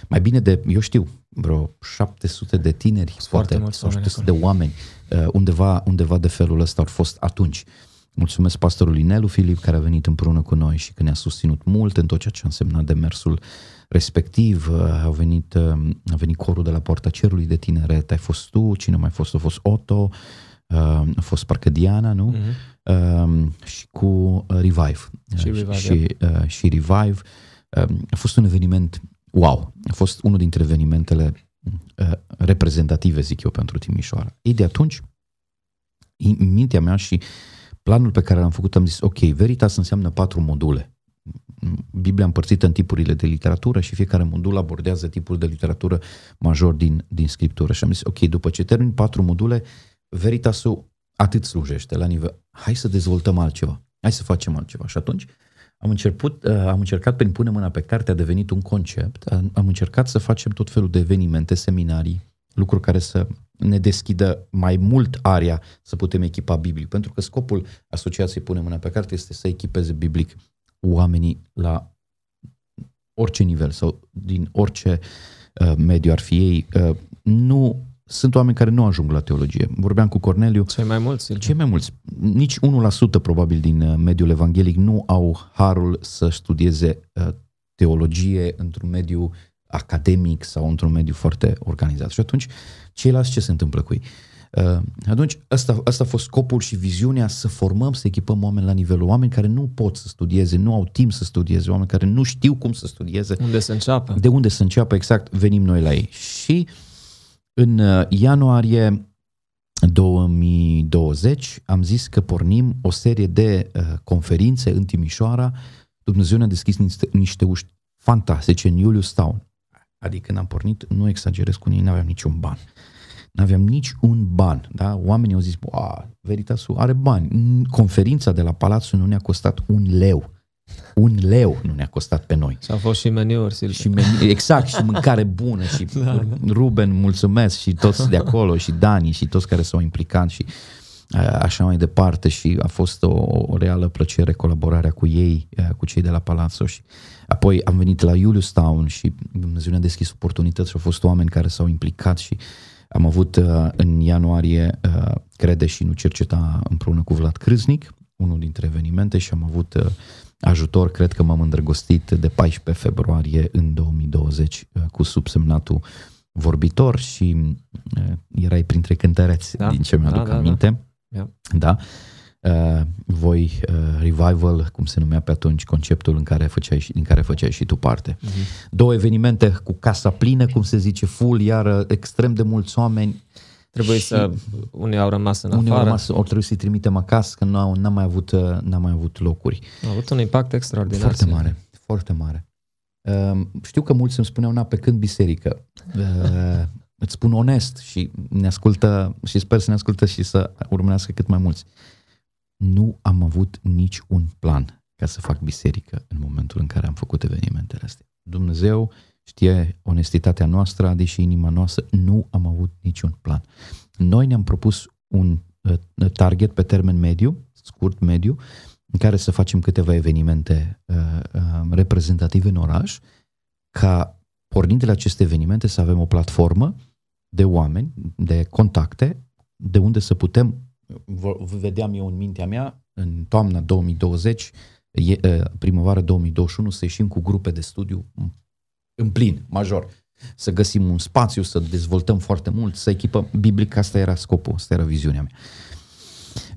Mai bine de, eu știu, vreo 700 de tineri, Foarte poate, sau 700 de oameni, uh, undeva, undeva de felul ăsta au fost atunci. Mulțumesc pastorului Nelu Filip, care a venit împreună cu noi și că ne-a susținut mult în tot ceea ce a însemnat demersul respectiv. Uh, a venit, uh, a venit corul de la Porta Cerului de Tineret, ai fost tu, cine mai fost? A fost Otto, a fost parcă Diana, nu? Uh-huh. Și cu Revive. Și Revive, și, da. și Revive. A fost un eveniment wow, a fost unul dintre evenimentele uh, reprezentative, zic eu, pentru Timișoara. Ei, de atunci, în mintea mea și planul pe care l-am făcut, am zis, ok, Veritas înseamnă patru module. Biblia împărțită în tipurile de literatură și fiecare modul abordează tipul de literatură major din, din scriptură. Și am zis, ok, după ce termin patru module, Veritasul atât slujește la nivel, hai să dezvoltăm altceva, hai să facem altceva. Și atunci am început, uh, am încercat prin pune mâna pe carte, a devenit un concept, am încercat să facem tot felul de evenimente, seminarii, lucruri care să ne deschidă mai mult area să putem echipa biblic. Pentru că scopul asociației Pune Mâna pe Carte este să echipeze biblic oamenii la orice nivel sau din orice uh, mediu ar fi ei. Uh, nu sunt oameni care nu ajung la teologie. Vorbeam cu Corneliu. Cei mai mulți. Cei mai mulți. Nici 1% probabil din uh, mediul evanghelic nu au harul să studieze uh, teologie într-un mediu academic sau într-un mediu foarte organizat. Și atunci, ceilalți ce se întâmplă cu ei? Uh, atunci, asta, asta a fost scopul și viziunea să formăm, să echipăm oameni la nivelul oameni care nu pot să studieze, nu au timp să studieze, oameni care nu știu cum să studieze. Unde să înceapă. De unde să înceapă, exact, venim noi la ei. Și în uh, ianuarie 2020 am zis că pornim o serie de uh, conferințe în Timișoara. Dumnezeu ne-a deschis niște, niște uși fantastice în Julius Town. Adică când am pornit, nu exagerez cu ei, nu aveam niciun ban. Nu aveam nici un ban. Da? Oamenii au zis, Veritasul are bani. Conferința de la Palatul nu ne-a costat un leu. Un leu nu ne-a costat pe noi. Și au fost și meniuri, Silvia. Și meni, exact, și mâncare bună și da, da. Ruben, mulțumesc și toți de acolo și Dani și toți care s-au implicat și așa mai departe și a fost o, o reală plăcere colaborarea cu ei, cu cei de la Palazzo și apoi am venit la Julius Town și Dumnezeu ne-a deschis oportunități și au fost oameni care s-au implicat și am avut în ianuarie Crede și nu cerceta împreună cu Vlad Crâznic, unul dintre evenimente și am avut ajutor, cred că m-am îndrăgostit de 14 februarie în 2020 uh, cu subsemnatul vorbitor și uh, erai printre cântăreți, da, din ce mi-aduc da, da, aminte. Da. da. Uh, voi uh, revival, cum se numea pe atunci, conceptul în care făceai și, din care făceai și tu parte. Uh-huh. Două evenimente cu casa plină, cum se zice, full, iar extrem de mulți oameni Trebuie și să, unii au rămas în unii afară. Au rămas, au trebuit să-i trimitem acasă, că nu au, n-am mai avut, n-am mai avut locuri. A avut un impact extraordinar. Foarte mare, foarte mare. Uh, știu că mulți îmi spuneau, na, pe când biserică? Uh, îți spun onest și ne ascultă și sper să ne ascultă și să urmărească cât mai mulți. Nu am avut nici un plan ca să fac biserică în momentul în care am făcut evenimentele astea. Dumnezeu știe onestitatea noastră, deși inima noastră, nu am avut niciun plan. Noi ne-am propus un uh, target pe termen mediu, scurt mediu, în care să facem câteva evenimente uh, uh, reprezentative în oraș, ca pornind de la aceste evenimente să avem o platformă de oameni, de contacte, de unde să putem, vedeam eu în mintea mea, în toamna 2020, primăvara 2021, să ieșim cu grupe de studiu în plin, major. Să găsim un spațiu, să dezvoltăm foarte mult, să echipăm. Biblic, asta era scopul, asta era viziunea mea.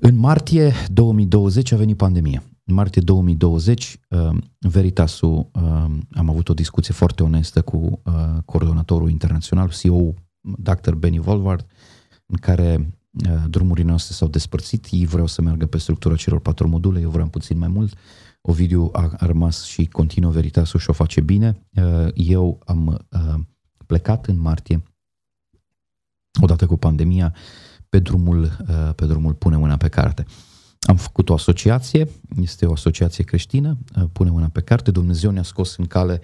În martie 2020 a venit pandemia. În martie 2020, uh, Veritasul, uh, am avut o discuție foarte onestă cu uh, coordonatorul internațional, CEO Dr. Benny Volvard, în care drumurile noastre s-au despărțit. Ei vreau să meargă pe structura celor patru module, eu vreau puțin mai mult. Ovidiu a, rămas și continuă Veritasul și o face bine. Uh, eu am uh, plecat în martie, odată cu pandemia, pe drumul, uh, pe drumul Pune Mâna pe Carte. Am făcut o asociație, este o asociație creștină, Pune Mâna pe Carte. Dumnezeu ne-a scos în cale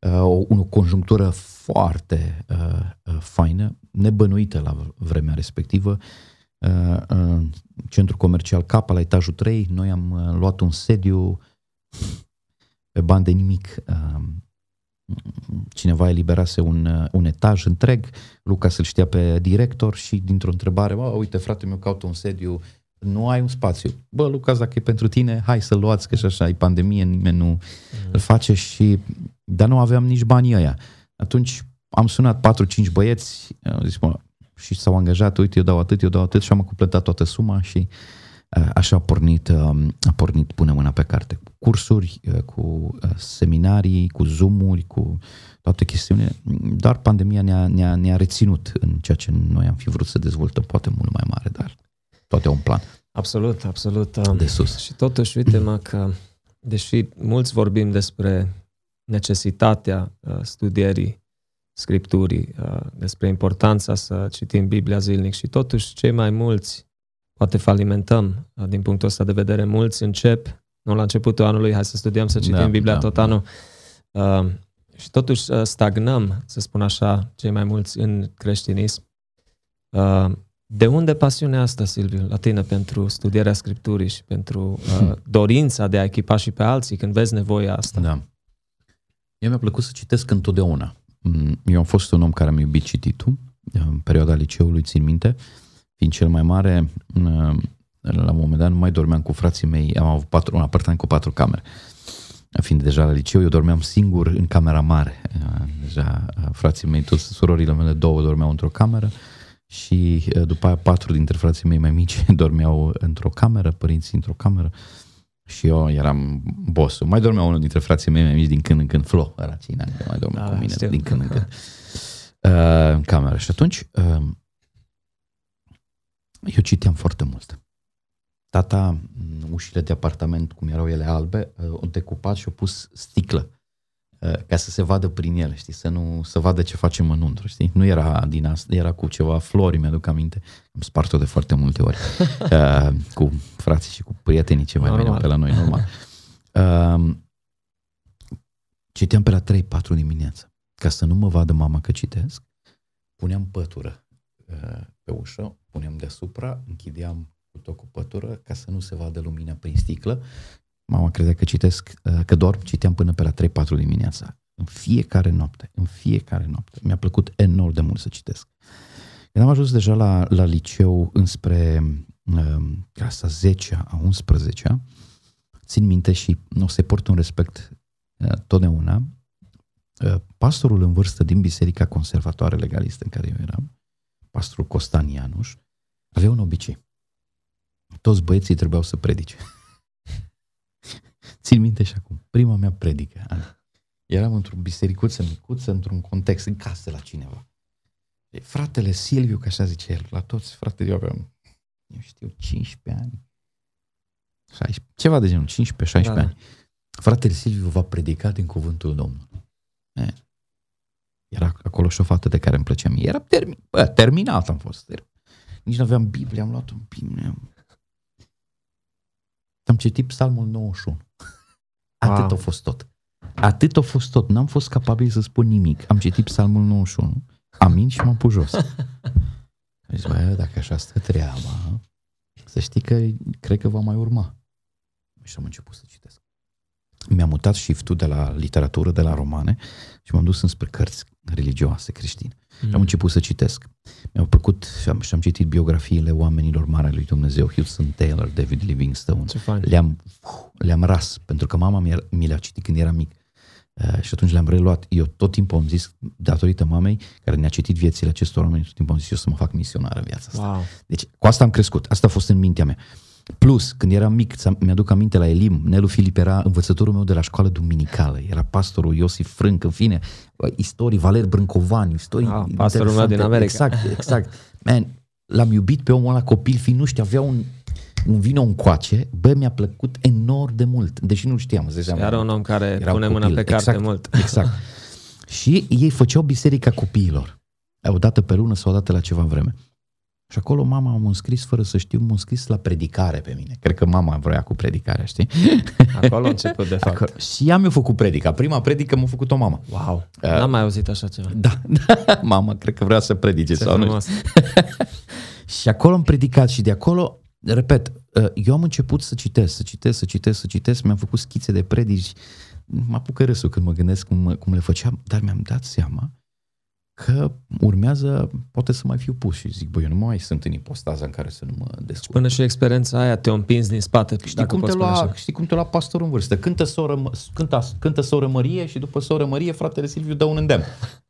o, o conjunctură foarte uh, faină, nebănuită la vremea respectivă. Uh, uh, centru comercial Capa la etajul 3, noi am uh, luat un sediu pe bani de nimic. Um, cineva eliberase un, un etaj întreg, Luca să-l știa pe director și dintr-o întrebare, bă, uite frate meu caută un sediu, nu ai un spațiu. Bă, Luca, dacă e pentru tine, hai să-l luați, că și așa e pandemie, nimeni nu mm. îl face și... Dar nu aveam nici banii ăia. Atunci am sunat 4-5 băieți, au zis, mă, și s-au angajat, uite, eu dau atât, eu dau atât și am completat toată suma și Așa a pornit, um, a pornit Pune Mâna pe Carte. Cu cursuri, uh, cu uh, seminarii, cu zoom-uri, cu toate chestiunile. Dar pandemia ne-a, ne-a, ne-a reținut în ceea ce noi am fi vrut să dezvoltăm, poate mult mai mare, dar toate au un plan. Absolut, absolut. Um, de sus. Și totuși, uite-mă că deși mulți vorbim despre necesitatea uh, studierii Scripturii, uh, despre importanța să citim Biblia zilnic și totuși cei mai mulți, poate falimentăm uh, din punctul ăsta de vedere, mulți încep, nu la începutul anului, hai să studiem, să citim da, Biblia da, tot da. anul, uh, și totuși uh, stagnăm, să spun așa, cei mai mulți în creștinism. Uh, de unde pasiunea asta, Silviu, la tine pentru studierea Scripturii și pentru uh, hmm. dorința de a echipa și pe alții când vezi nevoia asta? Da. Eu mi-a plăcut să citesc întotdeauna. Mm, eu am fost un om care mi-a iubit cititul, în perioada liceului, țin minte, fiind cel mai mare, mm, la un moment dat nu mai dormeam cu frații mei, am avut patru, un apartament cu patru camere. Fiind deja la liceu, eu dormeam singur în camera mare. Deja frații mei, toți surorile mele două dormeau într-o cameră și după aia patru dintre frații mei mai mici dormeau într-o cameră, părinții într-o cameră și eu eram bossul. Mai dormea unul dintre frații mei mai mici din când în când, Flo, era ține, mai dormea da, cu mine știu. din când în când uh, în cameră. Și atunci uh, eu citeam foarte mult. Tata, ușile de apartament, cum erau ele albe, uh, o decupat și o pus sticlă uh, ca să se vadă prin ele, știi, să nu să vadă ce facem înăuntru, știi? Nu era din asta, era cu ceva flori, mi-aduc aminte. Am spart-o de foarte multe ori uh, cu frații și cu prietenii ce mai veneau pe la noi, normal. Uh, citeam pe la 3-4 dimineața. Ca să nu mă vadă mama că citesc, puneam pătură uh, pe ușă, puneam deasupra, închideam cu tot cu pătură ca să nu se vadă lumina prin sticlă. Mama credea că citesc, uh, că dorm, citeam până pe la 3-4 dimineața. În fiecare noapte, în fiecare noapte. Mi-a plăcut enorm de mult să citesc. Când am ajuns deja la, la liceu înspre uh, clasa 10 a 11 țin minte și nu o să port un respect uh, totdeauna, uh, pastorul în vârstă din Biserica Conservatoare Legalistă în care eu eram, pastorul Costan Ianuș, avea un obicei. Toți băieții trebuiau să predice. Țin minte și acum, prima mea predică. Eram într-o bisericuță micuță, într-un context, în casă la cineva. Fratele Silviu, ca așa zice el, la toți fratele, eu aveam, eu știu, 15 ani, 16, ceva de genul, 15-16 da, da. ani. Fratele Silviu va predica din cuvântul Domnului. E, era acolo și o fată de care îmi plăcea mie. Era termin, bă, terminat am fost. Nici nu aveam Biblie, am luat un Biblie. Am citit psalmul 91. Atât wow. a fost tot. Atât a fost tot. N-am fost capabil să spun nimic. Am citit psalmul 91. Amin și m-am pus jos. Deci, bă, dacă așa stă treaba, să știi că cred că va mai urma. Și am început să citesc. Mi-am mutat shift de la literatură, de la romane și m-am dus înspre cărți religioase creștine. Mm. Am început să citesc. Mi-au plăcut și am, și am citit biografiile oamenilor mari ai lui Dumnezeu, Hudson Taylor, David Livingstone. Le-am, le-am ras, pentru că mama mi, mi le-a citit când eram mic. Uh, și atunci le-am reluat. Eu tot timpul am zis, datorită mamei, care ne-a citit viețile acestor oameni, tot timpul am zis eu să mă fac misionar în viața asta. Wow. Deci cu asta am crescut. Asta a fost în mintea mea. Plus, când eram mic, mi-aduc aminte la Elim, Nelu Filip era învățătorul meu de la școală duminicală, era pastorul Iosif Frânc, în fine, istorii, Valer Brâncovani, istorii ah, pastorul meu din America. Exact, exact. Man, l-am iubit pe omul ăla copil, fiind nu știu, avea un, un vino încoace, bă, mi-a plăcut enorm de mult, deși nu știam. Și era un om care era pune mâna pe carte exact, mult. Exact. și ei făceau biserica copiilor, o dată pe lună sau o dată la ceva vreme. Și acolo mama m-a înscris fără să știu, m-a înscris la predicare pe mine. Cred că mama vrea cu predicarea, știi? Acolo a început, de fapt. Acolo. Și ea mi-a făcut predica. Prima predică m-a făcut-o mama. Wow, uh, n-am mai auzit așa ceva. Da, da. mama cred că vrea să predice. Ce sau nu și acolo am predicat și de acolo, repet, uh, eu am început să citesc, să citesc, să citesc, să citesc, mi-am făcut schițe de predici, mă apucă râsul când mă gândesc cum, cum le făceam, dar mi-am dat seama că urmează, poate să mai fiu pus și zic, băi, eu nu mai sunt în ipostaza în care să nu mă descurc. Până și experiența aia te-a împins din spate. Știi, cum te, lua, știi cum te lua pastorul în vârstă? Cântă soră, cântă, cântă soră Mărie și după soră Mărie fratele Silviu dă un îndemn.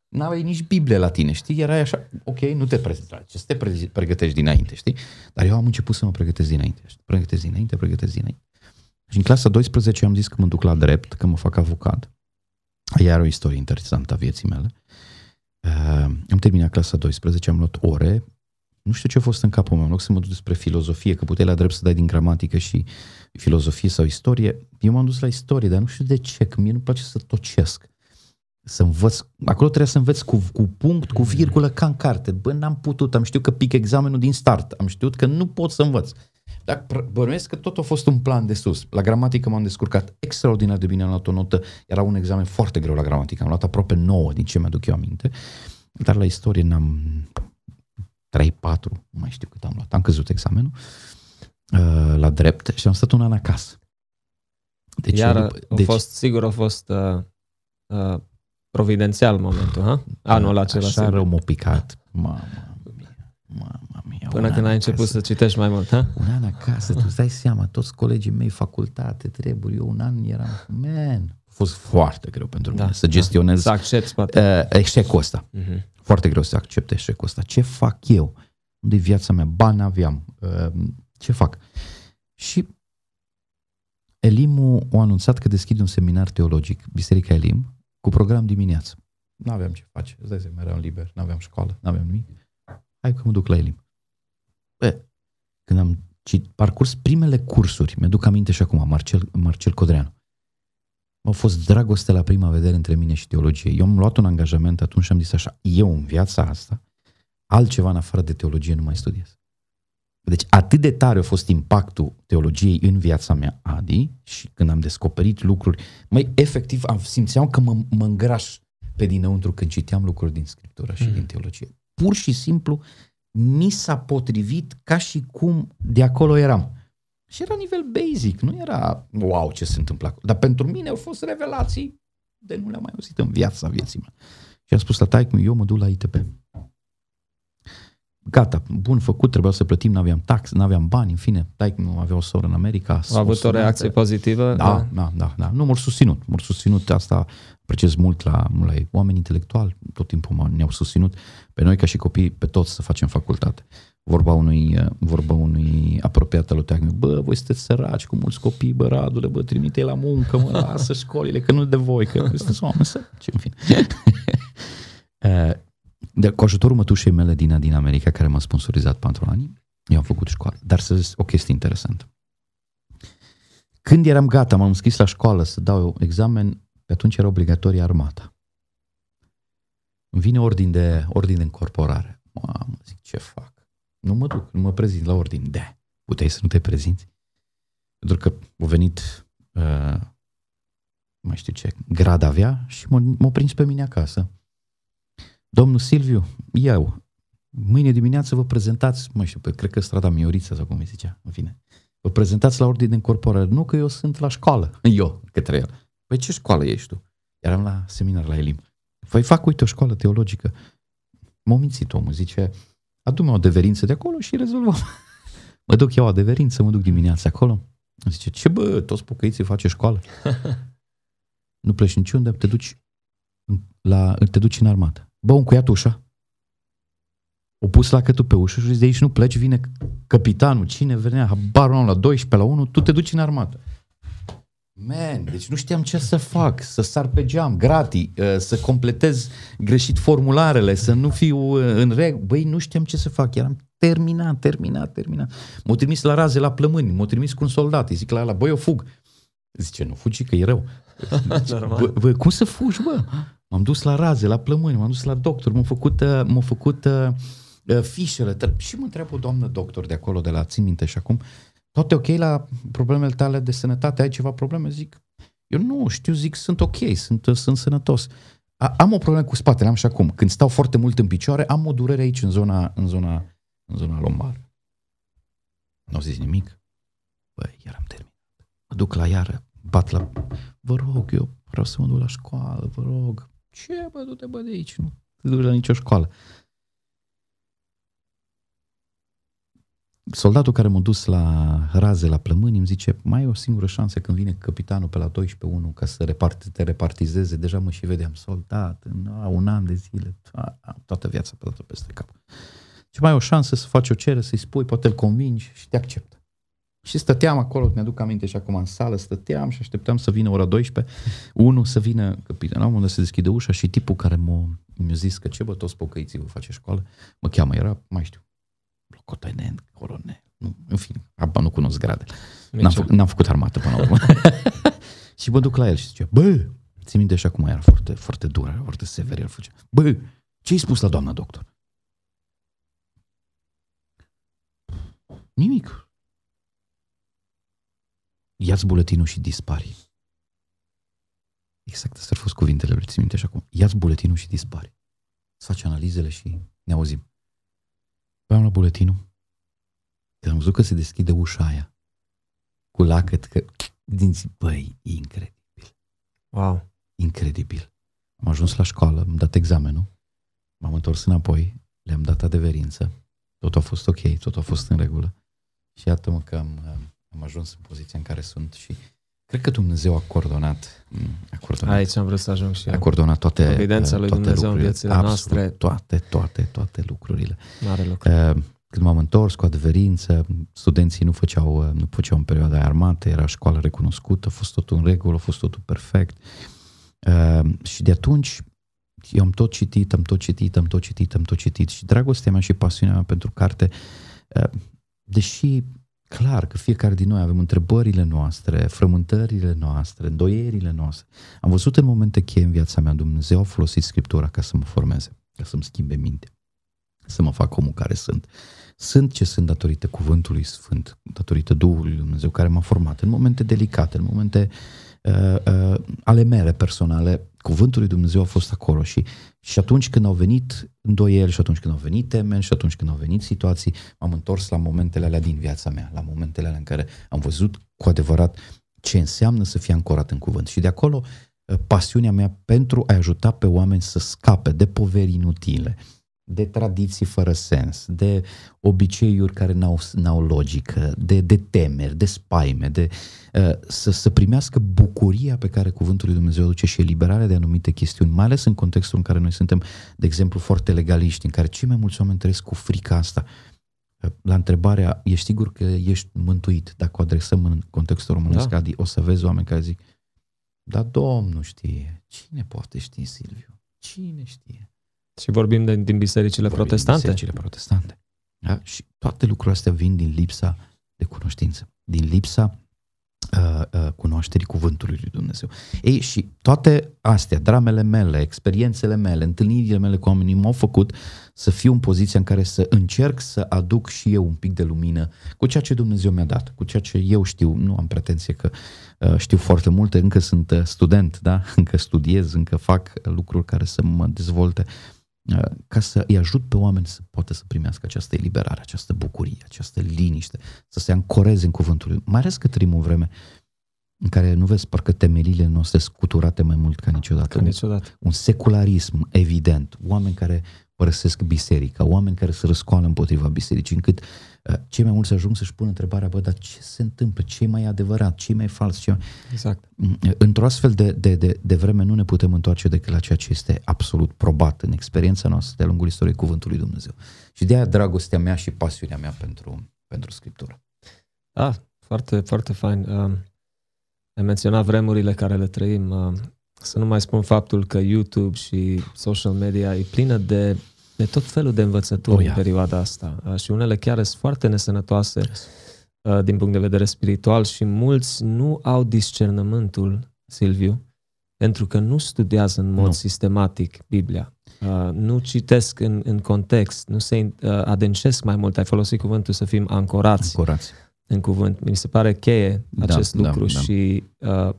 N-aveai nici Biblie la tine, știi? Erai așa, ok, nu te pregătești, ce să te pregătești dinainte, știi? Dar eu am început să mă pregătesc dinainte. Pregătesc dinainte, pregătesc dinainte. Și în clasa 12 am zis că mă duc la drept, că mă fac avocat. Iar o istorie interesantă a vieții mele. Uh, am terminat clasa 12, am luat ore, Nu știu ce a fost în capul meu, în loc să mă duc spre filozofie, că puteai la drept să dai din gramatică și filozofie sau istorie, eu m-am dus la istorie, dar nu știu de ce, că mie nu place să tocesc. Să învăț, acolo trebuie să înveți cu, cu punct, cu virgulă, ca în carte. Bă, n-am putut, am știut că pic examenul din start, am știut că nu pot să învăț. Dar bănuiesc că tot a fost un plan de sus. La gramatică m-am descurcat extraordinar de bine, am luat o notă, era un examen foarte greu la gramatică, am luat aproape 9 din ce mi-aduc eu aminte, dar la istorie n-am 3-4, nu mai știu cât am luat, am căzut examenul uh, la drept și am stat un an acasă. Deci, Iar a deci, fost, sigur a fost uh, uh, providențial momentul, ha? Anul acela. Așa rău m-a picat. Mamă, mamă. Până când ai început acasă. să citești mai mult, ha? Un an acasă, tu îți dai seama, toți colegii mei, facultate, treburi, eu un an eram, man, a fost foarte greu pentru mine da, să gestionez da. să accepti uh, eșecul ăsta. Uh-huh. Foarte greu să accept eșecul ăsta. Ce fac eu? unde e viața mea? Bani aveam. Uh, ce fac? Și Elimu a anunțat că deschide un seminar teologic, Biserica Elim, cu program dimineață. Nu aveam ce face, îți dai seama, eram liber, nu aveam școală, nu aveam nimic. Hai că mă duc la Elim. Bă, când am parcurs primele cursuri, mi-aduc aminte și acum, Marcel, Marcel Codreanu, a fost dragoste la prima vedere între mine și teologie. Eu am luat un angajament atunci și am zis așa, eu în viața asta, altceva în afară de teologie nu mai studiez. Deci atât de tare a fost impactul teologiei în viața mea, Adi, și când am descoperit lucruri, mai efectiv am simțeam că mă, mă îngraș pe dinăuntru când citeam lucruri din Scriptură și mm. din teologie. Pur și simplu mi s-a potrivit ca și cum de acolo eram. Și era nivel basic, nu era wow ce se întâmplă acolo. Dar pentru mine au fost revelații de nu le-am mai auzit în viața vieții mele. Și am spus la taică eu mă duc la ITP. Gata, bun făcut, trebuia să plătim, nu aveam tax, nu aveam bani, în fine, taică nu avea o soră în America. A avut o reacție pozitivă? Da, da, da, da. Nu, m-au susținut, m-au susținut asta, apreciez mult la, la oameni intelectuali, tot timpul ne-au susținut pe noi ca și copii, pe toți să facem facultate. Vorba unui, vorba unui apropiat al lui bă, voi sunteți săraci cu mulți copii, bă, Radule, bă, trimite la muncă, mă, lasă școlile, că nu de voi, că sunteți oameni săraci, în fine. Eh, de, cu ajutorul mătușei mele din, din America, care m-a sponsorizat patru ani, eu am făcut școală. Dar să zic o chestie interesantă. Când eram gata, m-am înscris la școală să dau examen, pe atunci era obligatorie armata. Îmi vine ordin de, ordin de încorporare. Mamă, zic, ce fac? Nu mă duc, nu mă prezint la ordin. De, puteai să nu te prezinți? Pentru că a venit, uh, mai știu ce, grad avea și m-a, m-a prins pe mine acasă. Domnul Silviu, eu, mâine dimineață vă prezentați, mă știu, pe, cred că strada Miorița sau cum îi zicea, în fine, vă prezentați la ordine de încorporare. Nu că eu sunt la școală, eu, către el. Păi ce școală ești tu? Eram la seminar la Elim. Păi fac, uite, o școală teologică. M-a mințit omul, zice, adu-mi o adeverință de acolo și rezolvăm. mă duc eu adeverință, mă duc dimineața acolo. Zice, ce bă, toți pocăiții face școală. nu pleci niciunde, te duci, la, te duci în armată. Bă, un cuiat ușa. O pus la cătul pe ușă și de aici nu pleci, vine capitanul, cine venea, habar la 12 la 1, tu te duci în armată. Man, deci nu știam ce să fac, să sar pe geam, gratis, uh, să completez greșit formularele, să nu fiu uh, în reg. Băi, nu știam ce să fac, eram terminat, terminat, terminat. M-au trimis la raze, la plămâni, m-au trimis cu un soldat, îi zic la ăla, băi, eu fug. Zice, nu fugi, că e rău. bă, bă, cum să fugi, bă? M-am dus la raze, la plămâni, m-am dus la doctor, m-au făcut, uh, m-au făcut uh, uh, fișele. Și mă întreabă o doamnă doctor de acolo, de la, țin minte și acum, toate ok la problemele tale de sănătate? Ai ceva probleme? Zic, eu nu știu, zic, sunt ok, sunt, uh, sunt sănătos. A, am o problemă cu spatele, am și acum. Când stau foarte mult în picioare, am o durere aici, în zona, în zona, în zona lombară. Nu au zis nimic. Băi, iar am terminat. Mă duc la iară, bat la... Vă rog, eu vreau să mă duc la școală, vă rog. Ce, bă, du-te, bă, de aici, nu te duci la nicio școală. Soldatul care m-a dus la raze, la plămâni, îmi zice, mai e o singură șansă când vine capitanul pe la 12-1 ca să repart, te repartizeze. Deja mă și vedeam soldat, în a, un an de zile, a, a, toată viața pe toată peste cap. Și mai e o șansă să faci o cerere, să-i spui, poate îl convingi și te acceptă. Și stăteam acolo, mi-aduc aminte și acum în sală, stăteam și așteptam să vină ora 12, unul să vină, la un moment se deschide ușa și tipul care m-a, mi-a zis că ce bă, toți pocăiții vă face școală, mă cheamă, era, mai știu, locotenent, colonel, nu, în fine, abia nu cunosc grade. N-am, făcut, n-am făcut armată până la urmă. și mă duc la el și zice, bă, țin minte așa cum era foarte, foarte dură, foarte sever, el făcea, bă, ce-ai spus la doamna doctor? Nimic. Ia-ți buletinul și dispari. Exact astea au fost cuvintele lui, țin minte așa cum. Ia-ți buletinul și dispari. Să faci analizele și ne auzim. Păi am la buletinul. Când am văzut că se deschide ușa aia, cu lacăt, că dinții, băi, incredibil. Wow. Incredibil. Am ajuns la școală, am dat examenul, m-am întors înapoi, le-am dat adeverință, totul a fost ok, totul a fost în regulă. Și iată-mă că am, am ajuns în poziția în care sunt și cred că Dumnezeu a coordonat, a coordonat Aici am vrut să ajung și eu. a coordonat toate, Evidența lui toate Dumnezeu în lucrurile. viețile Absolut, noastre. Toate, toate, toate lucrurile. Mare lucru. Uh, Când m-am întors cu adeverință, studenții nu făceau, uh, nu făceau în perioada aia armată, era școală recunoscută, a fost totul în regulă, a fost totul perfect. Uh, și de atunci eu am tot citit, am tot citit, am tot citit, am tot citit și dragostea mea și pasiunea mea pentru carte, uh, deși clar că fiecare din noi avem întrebările noastre, frământările noastre, îndoierile noastre. Am văzut în momente cheie în viața mea, Dumnezeu a folosit Scriptura ca să mă formeze, ca să-mi schimbe mintea, să mă fac omul care sunt. Sunt ce sunt datorită cuvântului Sfânt, datorită Duhului Lui Dumnezeu care m-a format în momente delicate, în momente uh, uh, ale mele personale. Cuvântul lui Dumnezeu a fost acolo și, și atunci când au venit îndoieli și atunci când au venit temeri și atunci când au venit situații, m-am întors la momentele alea din viața mea, la momentele alea în care am văzut cu adevărat ce înseamnă să fie ancorat în cuvânt. Și de acolo uh, pasiunea mea pentru a ajuta pe oameni să scape de poveri inutile, de tradiții fără sens, de obiceiuri care n-au, n-au logică, de, de temeri, de spaime, de, uh, să, să primească bucuria pe care Cuvântul lui Dumnezeu aduce și eliberarea de anumite chestiuni, mai ales în contextul în care noi suntem, de exemplu, foarte legaliști, în care cei mai mulți oameni trăiesc cu frica asta. Uh, La întrebarea, ești sigur că ești mântuit? Dacă o adresăm în contextul românesc, Da. Adi, o să vezi oameni care zic, dar Domnul știe, cine poate ști, Silviu? Cine știe? Și vorbim de, din bisericile Vorbim de protestante. Bisericile protestante. Da? Și toate lucrurile astea vin din lipsa de cunoștință, din lipsa uh, uh, cunoașterii cuvântului lui Dumnezeu. Ei, și toate astea, dramele mele, experiențele mele, întâlnirile mele cu oamenii m-au făcut să fiu în poziția în care să încerc să aduc și eu un pic de lumină cu ceea ce Dumnezeu mi-a dat, cu ceea ce eu știu. Nu am pretenție că uh, știu foarte multe, încă sunt uh, student, da? încă studiez, încă fac uh, lucruri care să mă dezvolte uh, ca să îi ajut pe oameni să poată să primească această eliberare, această bucurie, această liniște, să se ancoreze în cuvântul lui. Mai ales că trăim o vreme în care nu vezi parcă temelile noastre scuturate mai mult ca niciodată. Că niciodată. Un secularism evident, oameni care părăsesc biserica, oameni care se răscoală împotriva bisericii, încât uh, cei mai mulți ajung să-și pună întrebarea, bă, dar ce se întâmplă? ce e mai adevărat? ce e mai fals? ce Exact. Într-o astfel de, de, de, de vreme nu ne putem întoarce decât la ceea ce este absolut probat în experiența noastră de-a lungul istoriei Cuvântului Dumnezeu. Și de aia dragostea mea și pasiunea mea pentru, pentru Scriptură. Da, foarte, foarte fain. Uh, ai menționat vremurile care le trăim. Uh, să nu mai spun faptul că YouTube și social media e plină de, de tot felul de învățături Oh, oh, ia. în perioada asta. Uh, și unele chiar sunt foarte nesănătoase uh, din punct de vedere spiritual și mulți nu au discernământul, Silviu, pentru că nu studiază în mod Nu. sistematic Biblia. Uh, nu citesc în, în context, nu se uh, adâncesc mai mult. Ai folosit cuvântul să fim ancorați Ancorați. în cuvânt. Mi se pare cheie Da, acest da, lucru da. și uh,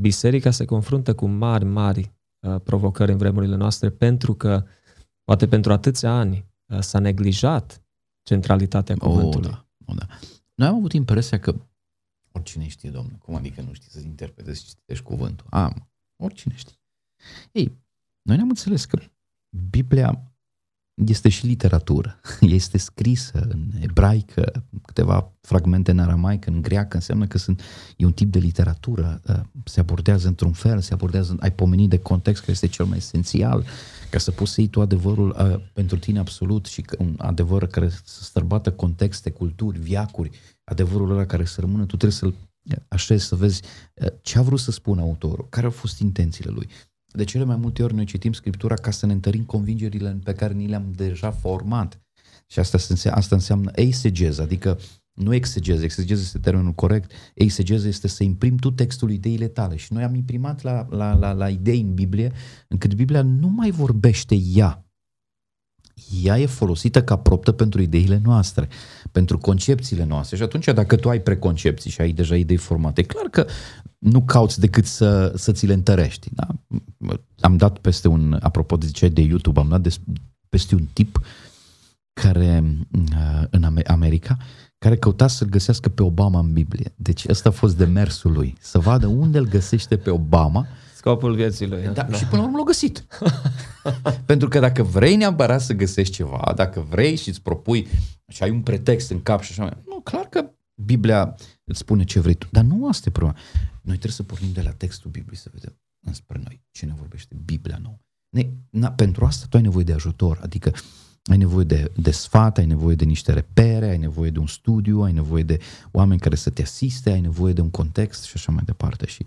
biserica se confruntă cu mari, mari uh, provocări în vremurile noastre pentru că, poate pentru atâția ani, uh, s-a neglijat centralitatea Oh, cuvântului. da, oh, da. Noi am avut impresia că oricine știe, domnule, cum adică nu știi să-ți interpretezi și citești cuvântul? Am, oricine știe. Ei, noi ne-am înțeles că Biblia este și literatură. Este scrisă în ebraică, câteva fragmente în aramaică, în greacă, înseamnă că sunt, e un tip de literatură, uh, se abordează într-un fel, se abordează, ai pomenit de context, care este cel mai esențial, ca să poți să iei tu adevărul uh, pentru tine absolut și că un adevăr care să străbată contexte, culturi, viacuri, adevărul ăla care să rămână, tu trebuie să-l uh, așezi, să vezi uh, ce a vrut să spună autorul, care au fost intențiile lui. De cele mai multe ori noi citim Scriptura ca să ne întărim convingerile pe care ni le-am deja format. Și asta, înseamnă, asta înseamnă eisegeză, adică nu exegeză, exegeză este termenul corect, eisegeză este să imprimi tu textul ideile tale. Și noi am imprimat la, la, la, la idei în Biblie, încât Biblia nu mai vorbește ea. Ea e folosită ca proptă pentru ideile noastre, pentru concepțiile noastre. Și atunci, dacă tu ai preconcepții și ai deja idei formate, e clar că nu cauți decât să, să ți le întărești. Da? Am dat peste un, apropo de ce de YouTube, am dat de, peste un tip care uh, în America, care căuta să-l găsească pe Obama în Biblie. Deci ăsta a fost demersul lui, să vadă unde îl găsește pe Obama. Scopul vieții lui. Da, da. Și până la urmă l-a găsit. Pentru că dacă vrei neapărat să găsești ceva, dacă vrei și îți propui și ai un pretext în cap și așa, nu, clar că Biblia îți spune ce vrei tu. Dar nu asta e problema. Noi trebuie să pornim de la textul Bibliei să vedem înspre noi ce ne vorbește Biblia nouă. Ne, na, pentru asta tu ai nevoie de ajutor, adică ai nevoie de, de sfat, ai nevoie de niște repere, ai nevoie de un studiu, ai nevoie de oameni care să te asiste, ai nevoie de un context și așa mai departe. Și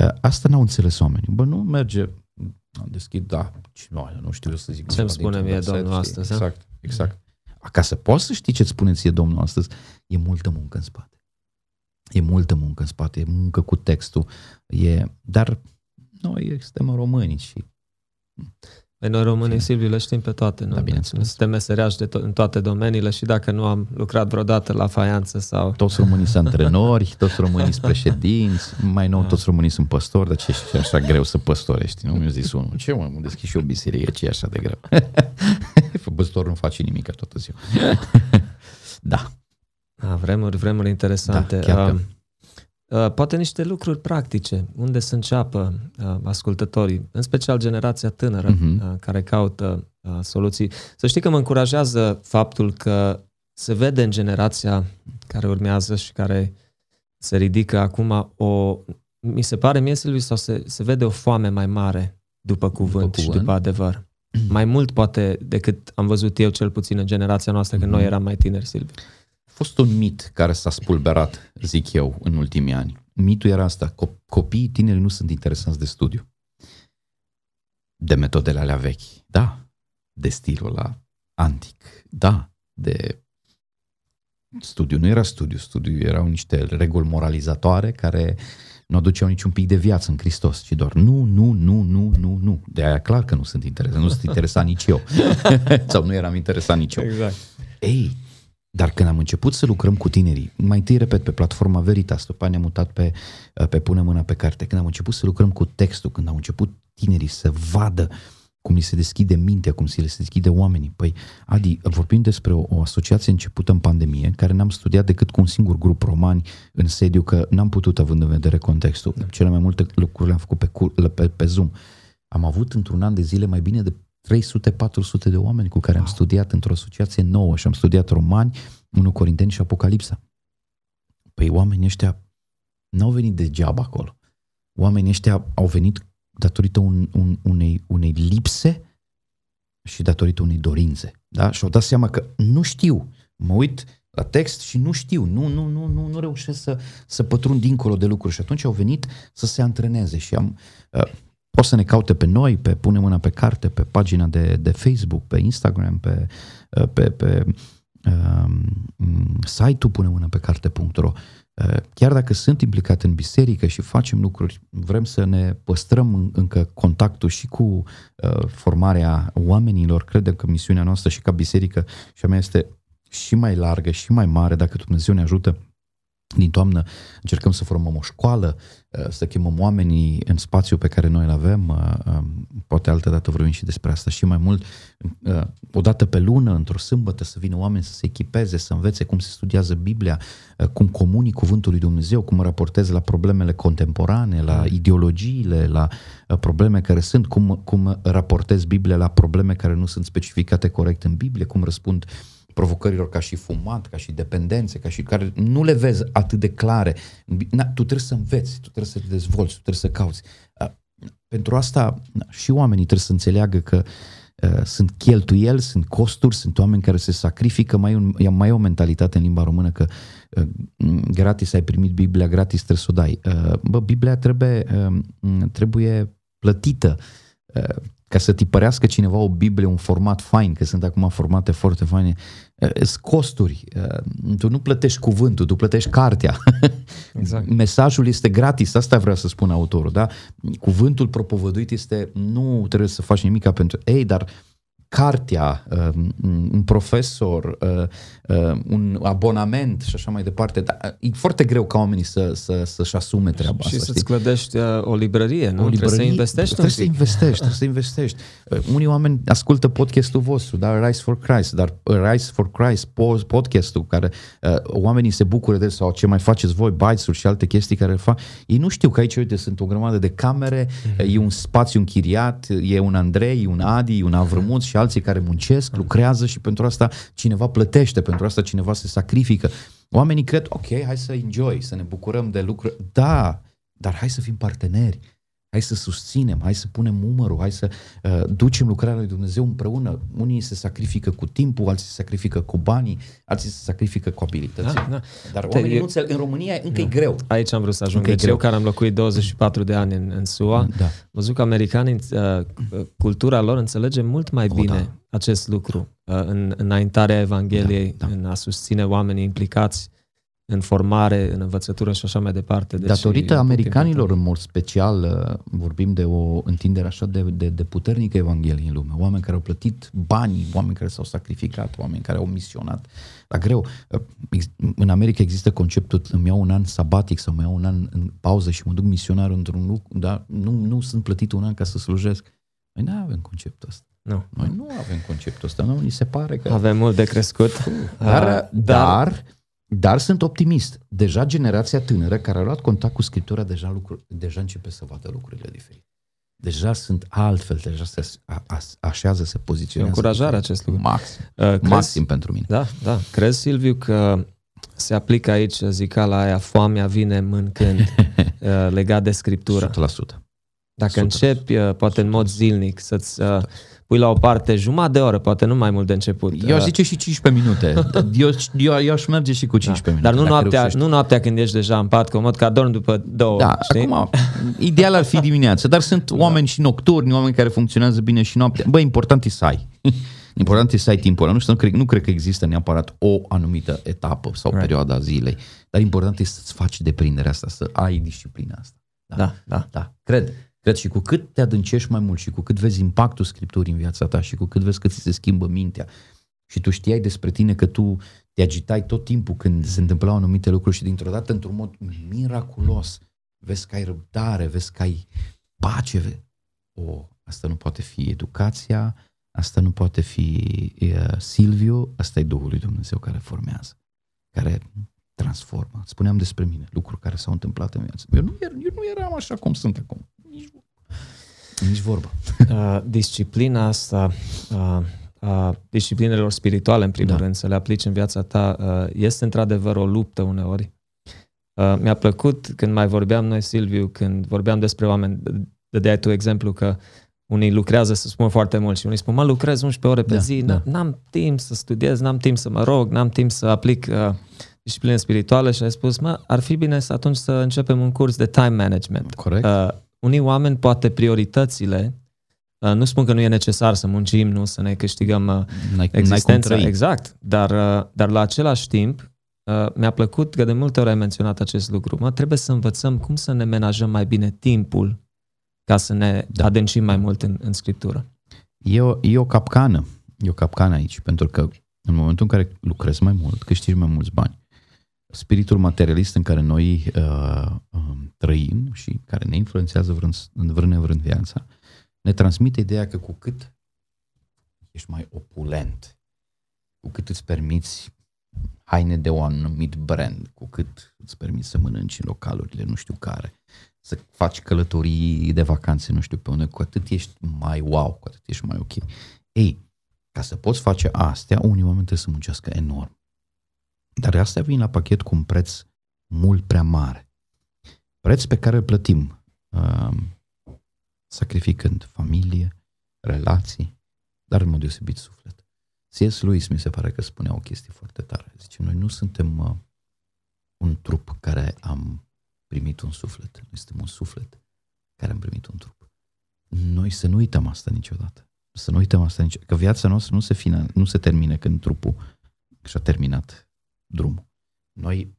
uh, asta n-au înțeles oamenii. Bă, nu merge, deschid, da, nu, nu știu să zic. Ce-mi spune mie Domnul astăzi? Exact, exact. Ca să poți să știi ce-ți spune ție Domnul astăzi, e multă muncă în spate. E multă muncă în spate, e muncă cu textul, e, dar noi suntem români și Păi noi românii, Silviu, le știm pe toate. Da, bine, suntem meseriași de to- în toate domeniile și dacă nu am lucrat vreodată la faianță sau... Toți românii sunt antrenori, toți românii sunt președinți, mai nou da. toți românii sunt păstori, dar ce e așa greu să păstorești? Nu mi-a zis unul, ce mă, am deschis și o biserică, ce e așa de greu? Păstor nu face nimic toată ziua. da. A, vremuri, vremuri interesante. Da, chiar că... Uh, poate niște lucruri practice, unde să înceapă uh, ascultătorii, în special generația tânără uh-huh. care caută uh, soluții. Să știi că mă încurajează faptul că se vede în generația care urmează și care se ridică acum o, mi se pare mie, Silviu, sau se, se vede o foame mai mare după cuvânt, după cuvânt. și după adevăr. Mai mult poate decât am văzut eu cel puțin în generația noastră când uh-huh. noi eram mai tineri, Silviu fost un mit care s-a spulberat, zic eu, în ultimii ani. Mitul era asta, copiii tineri nu sunt interesați de studiu. De metodele alea vechi, da. De stilul ăla antic, da. De studiu. Nu era studiu, studiu erau niște reguli moralizatoare care nu aduceau niciun pic de viață în Hristos, ci doar nu, nu, nu, nu, nu, nu. De aia clar că nu sunt interesat, nu sunt interesat nici eu. Sau nu eram interesat nici eu. Exact. Ei, dar când am început să lucrăm cu tinerii, mai întâi, repet, pe platforma Veritas, după ne-am mutat pe, pe Pune Mâna pe Carte, când am început să lucrăm cu textul, când au început tinerii să vadă cum li se deschide mintea, cum se le se deschide oamenii. Păi, Adi, vorbim despre o, o asociație începută în pandemie, în care n-am studiat decât cu un singur grup romani în sediu, că n-am putut având în vedere contextul. Da. Cele mai multe lucruri le-am făcut pe, pe, pe Zoom. Am avut într-un an de zile mai bine de 300-400 de oameni cu care wow. am studiat într-o asociație nouă și am studiat romani, 1 Corinteni și Apocalipsa. Păi oamenii ăștia n-au venit degeaba acolo. Oamenii ăștia au venit datorită un, un, unei, unei lipse și datorită unei dorințe. Da? Și au dat seama că nu știu. Mă uit la text și nu știu, nu, nu, nu, nu, nu reușesc să, să pătrund dincolo de lucruri. Și atunci au venit să se antreneze și am, uh, o să ne caute pe noi, pe Pune Mâna pe Carte, pe pagina de, de Facebook, pe Instagram, pe, uh, pe, pe um, site-ul Pune Mâna pe Carte.ro. Uh, chiar dacă sunt implicat în biserică și facem lucruri, vrem să ne păstrăm încă contactul și cu uh, formarea oamenilor. Credem că misiunea noastră și ca biserică și a mea este și mai largă și mai mare dacă Dumnezeu ne ajută din toamnă încercăm să formăm o școală, uh, să chemăm oamenii în spațiu pe care noi îl avem, uh, um, poate altă dată vorbim și despre asta și mai mult, uh, o dată pe lună, într-o sâmbătă, să vină oameni să se echipeze, să învețe cum se studiază Biblia, cum comunic cuvântul lui Dumnezeu, cum raportez la problemele contemporane, la ideologiile, la probleme care sunt, cum, cum raportez Biblia la probleme care nu sunt specificate corect în Biblie, cum răspund uh, provocărilor ca și fumat, ca și dependențe, ca și care nu le vezi atât de clare. Na, tu trebuie să înveți, tu trebuie să te dezvolți, tu trebuie să cauți. Pentru asta și oamenii trebuie să înțeleagă că uh, sunt cheltuieli, sunt costuri, sunt oameni care se sacrifică, mai, un, mai e o mentalitate în limba română că uh, gratis ai primit Biblia, gratis trebuie să o dai. Uh, bă, Biblia trebuie, uh, trebuie plătită. Uh, ca să tipărească cineva o Biblie, un format fain, că sunt acum formate foarte faine, Sunt costuri. Tu nu plătești cuvântul, tu plătești cartea. Exact. Mesajul este gratis, asta vrea să spun autorul. Da? Cuvântul propovăduit este, nu trebuie să faci nimic pentru... Ei, dar cartea, um, un profesor, uh, uh, un abonament și așa mai departe. Dar e foarte greu ca oamenii să, să, să-și asume treaba și asta. Și să-ți clădești uh, o librărie, nu? O librărie, trebuie să investești Trebuie să investești, trebuie să investești. Unii oameni ascultă podcastul vostru, da? Rise for Christ, dar Rise for Christ, podcastul care oamenii se bucură de sau ce mai faceți voi, bytes și alte chestii care fac. Ei nu știu că aici, uite, sunt o grămadă de camere, mm-hmm. e un spațiu închiriat, e un Andrei, un Adi, un Avrămuț și alții care muncesc, lucrează și pentru asta cineva plătește, pentru asta cineva se sacrifică. Oamenii cred, ok, hai să enjoy, să ne bucurăm de lucruri. Da, dar hai să fim parteneri hai să susținem, hai să punem umărul, hai să uh, ducem lucrarea lui Dumnezeu împreună. Unii se sacrifică cu timpul, alții se sacrifică cu banii, alții se sacrifică cu abilități. Da, da. Dar Te, oamenii eu, nu înțeleg, în România încă da. e greu. Aici am vrut să ajung. Deci eu care am locuit 24 de ani în, în SUA, da. văzut că americanii, uh, cultura lor înțelege mult mai bine o, da. acest lucru uh, în înaintarea Evangheliei, da, da. în a susține oamenii implicați în formare, în învățătură și așa mai departe. Deci Datorită americanilor, în mod special, uh, vorbim de o întindere așa de, de, de puternică Evanghelie în lume. Oameni care au plătit banii, oameni care s-au sacrificat, oameni care au misionat. La greu. Uh, în America există conceptul, îmi iau un an sabatic sau îmi iau un an în pauză și mă duc misionar într-un lucru, dar nu, nu sunt plătit un an ca să slujesc. Noi nu avem conceptul ăsta. Nu. Noi nu avem conceptul ăsta. Nu, ni se pare că... Avem mult de crescut. Dar, dar, dar dar sunt optimist. Deja generația tânără care a luat contact cu Scriptura deja, lucru, deja începe să vadă lucrurile diferite. Deja sunt altfel, deja se așează, se poziționează. Încurajare acest lucru. Maxim. Uh, crezi, maxim pentru mine. Da, da. Crezi, Silviu, că se aplică aici zicala aia, foamea vine mâncând, uh, legat de Scriptură? 100%. Dacă 100%. începi, uh, poate în mod zilnic, să-ți uh, pui la o parte jumătate de oră, poate nu mai mult de început. Eu aș zice și 15 minute. Eu, eu, eu aș merge și cu 15 da. minute. Dar nu noaptea, nu noaptea când ești deja în pat comod, ca dorm după două, da, știi? Acum, ideal ar fi dimineața, dar sunt da. oameni și nocturni, oameni care funcționează bine și noaptea. Bă, important e să ai. Important e să ai timpul ăla. Nu, știu, nu, cred, nu cred că există neapărat o anumită etapă sau right. perioada a zilei, dar important e să-ți faci deprinderea asta, să ai disciplina asta. Da, da. da. da. Cred. Cred și cu cât te adâncești mai mult și cu cât vezi impactul Scripturii în viața ta și cu cât vezi că ți se schimbă mintea și tu știai despre tine că tu te agitai tot timpul când se întâmplau anumite lucruri și dintr-o dată, într-un mod miraculos, vezi că ai răbdare, vezi că ai pace. O, asta nu poate fi educația, asta nu poate fi uh, Silviu, asta e Duhul lui Dumnezeu care formează, care transformă. Spuneam despre mine, lucruri care s-au întâmplat în viață. Eu nu, er, eu nu eram așa cum sunt acum. Nici, nici vorbă. Uh, disciplina asta, uh, uh, disciplinelor spirituale, în primul da. rând, să le aplici în viața ta, uh, este într-adevăr o luptă uneori. Uh, mi-a plăcut când mai vorbeam noi, Silviu, când vorbeam despre oameni, dădeai tu exemplu că unii lucrează, să spun foarte mult și unii spun, mă, lucrez 11 ore pe da, zi, da. n-am timp să studiez, n-am timp să mă rog, n-am timp să aplic uh, discipline spirituale și ai spus, mă, ar fi bine să atunci să începem un curs de time management. Corect. Uh, unii oameni, poate prioritățile, uh, nu spun că nu e necesar să muncim, nu, să ne câștigăm uh, n-ai, existența. N-ai exact, dar, uh, dar la același timp, uh, mi-a plăcut că de multe ori ai menționat acest lucru. Mă, trebuie să învățăm cum să ne menajăm mai bine timpul ca să ne da. adâncim mai mult în, în scriptură. E o, e o capcană. E o capcană aici, pentru că în momentul în care lucrezi mai mult, câștigi mai mulți bani, spiritul materialist în care noi uh, uh, trăim și care ne influențează vrând, vrând nevrând viața, ne transmite ideea că cu cât ești mai opulent, cu cât îți permiți haine de un anumit brand, cu cât îți permiți să mănânci în localurile nu știu care, să faci călătorii de vacanțe nu știu pe unde, cu atât ești mai wow, cu atât ești mai ok. Ei, ca să poți face astea, unii oameni trebuie să muncească enorm. Dar astea vin la pachet cu un preț mult prea mare. Preț pe care îl plătim uh, sacrificând familie, relații, dar în mod deosebit suflet. C.S. Lewis mi se pare că spunea o chestie foarte tare. Zice, noi nu suntem uh, un trup care am primit un suflet. Noi suntem un suflet care am primit un trup. Noi să nu uităm asta niciodată. Să nu uităm asta niciodată. Că viața noastră nu se, final, nu se termine când trupul și a terminat drumul. Noi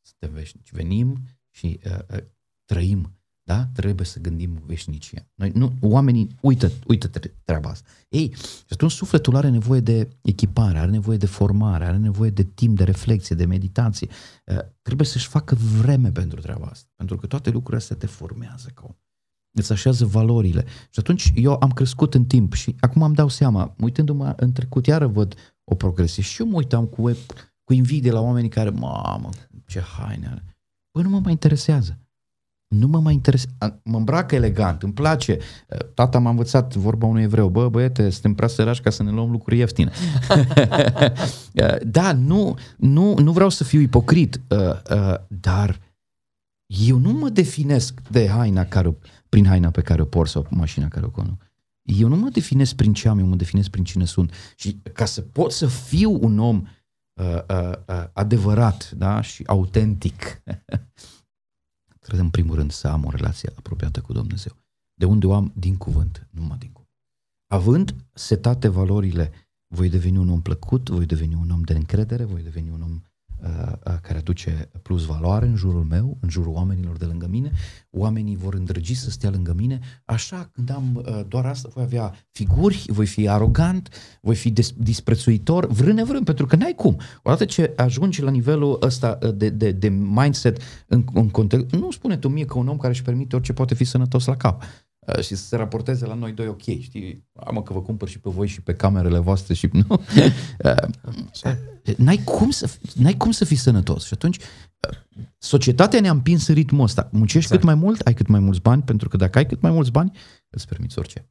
suntem veșnici, venim și uh, uh, trăim da? Trebuie să gândim veșnicia. Noi, nu, oamenii uită, uită treaba asta. Ei, și atunci sufletul are nevoie de echipare, are nevoie de formare, are nevoie de timp de reflexie, de meditație. Uh, trebuie să-și facă vreme pentru treaba asta. Pentru că toate lucrurile astea te formează ca om. Îți așează valorile. Și atunci eu am crescut în timp și acum îmi dau seama, uitându-mă în trecut, iară văd o progresie. Și eu mă uitam cu, cu invidie la oamenii care, mamă, ce haine are. Bă, nu mă mai interesează nu mă mai interesează, mă îmbracă elegant, îmi place. Tata m-a învățat vorba unui evreu, bă, băiete, suntem prea sărași ca să ne luăm lucruri ieftine. da, nu, nu, nu vreau să fiu ipocrit, uh, uh, dar eu nu mă definesc de haina care, prin haina pe care o por sau mașina care o conduc. Eu nu mă definesc prin ce am, eu mă definesc prin cine sunt. Și ca să pot să fiu un om uh, uh, uh, adevărat da? și autentic, Trebuie în primul rând să am o relație apropiată cu Dumnezeu. De unde o am? Din cuvânt, numai din cuvânt. Având setate valorile, voi deveni un om plăcut, voi deveni un om de încredere, voi deveni un om Uh, uh, care aduce plus valoare în jurul meu, în jurul oamenilor de lângă mine. Oamenii vor îndrăgi să stea lângă mine. Așa, când am uh, doar asta, voi avea figuri, voi fi arogant, voi fi des- disprețuitor, vrând nevrând, pentru că n-ai cum. Odată ce ajungi la nivelul ăsta de, de, de mindset în, în context, nu spune tu mie că un om care își permite orice poate fi sănătos la cap. Uh, și să se raporteze la noi doi ok, știi? Am că vă cumpăr și pe voi și pe camerele voastre și nu. Uh, n-ai, cum să, n-ai cum să fii sănătos. Și atunci uh, societatea ne-a împins în ritmul ăsta. Muncești exact. cât mai mult, ai cât mai mulți bani, pentru că dacă ai cât mai mulți bani, îți permiți orice.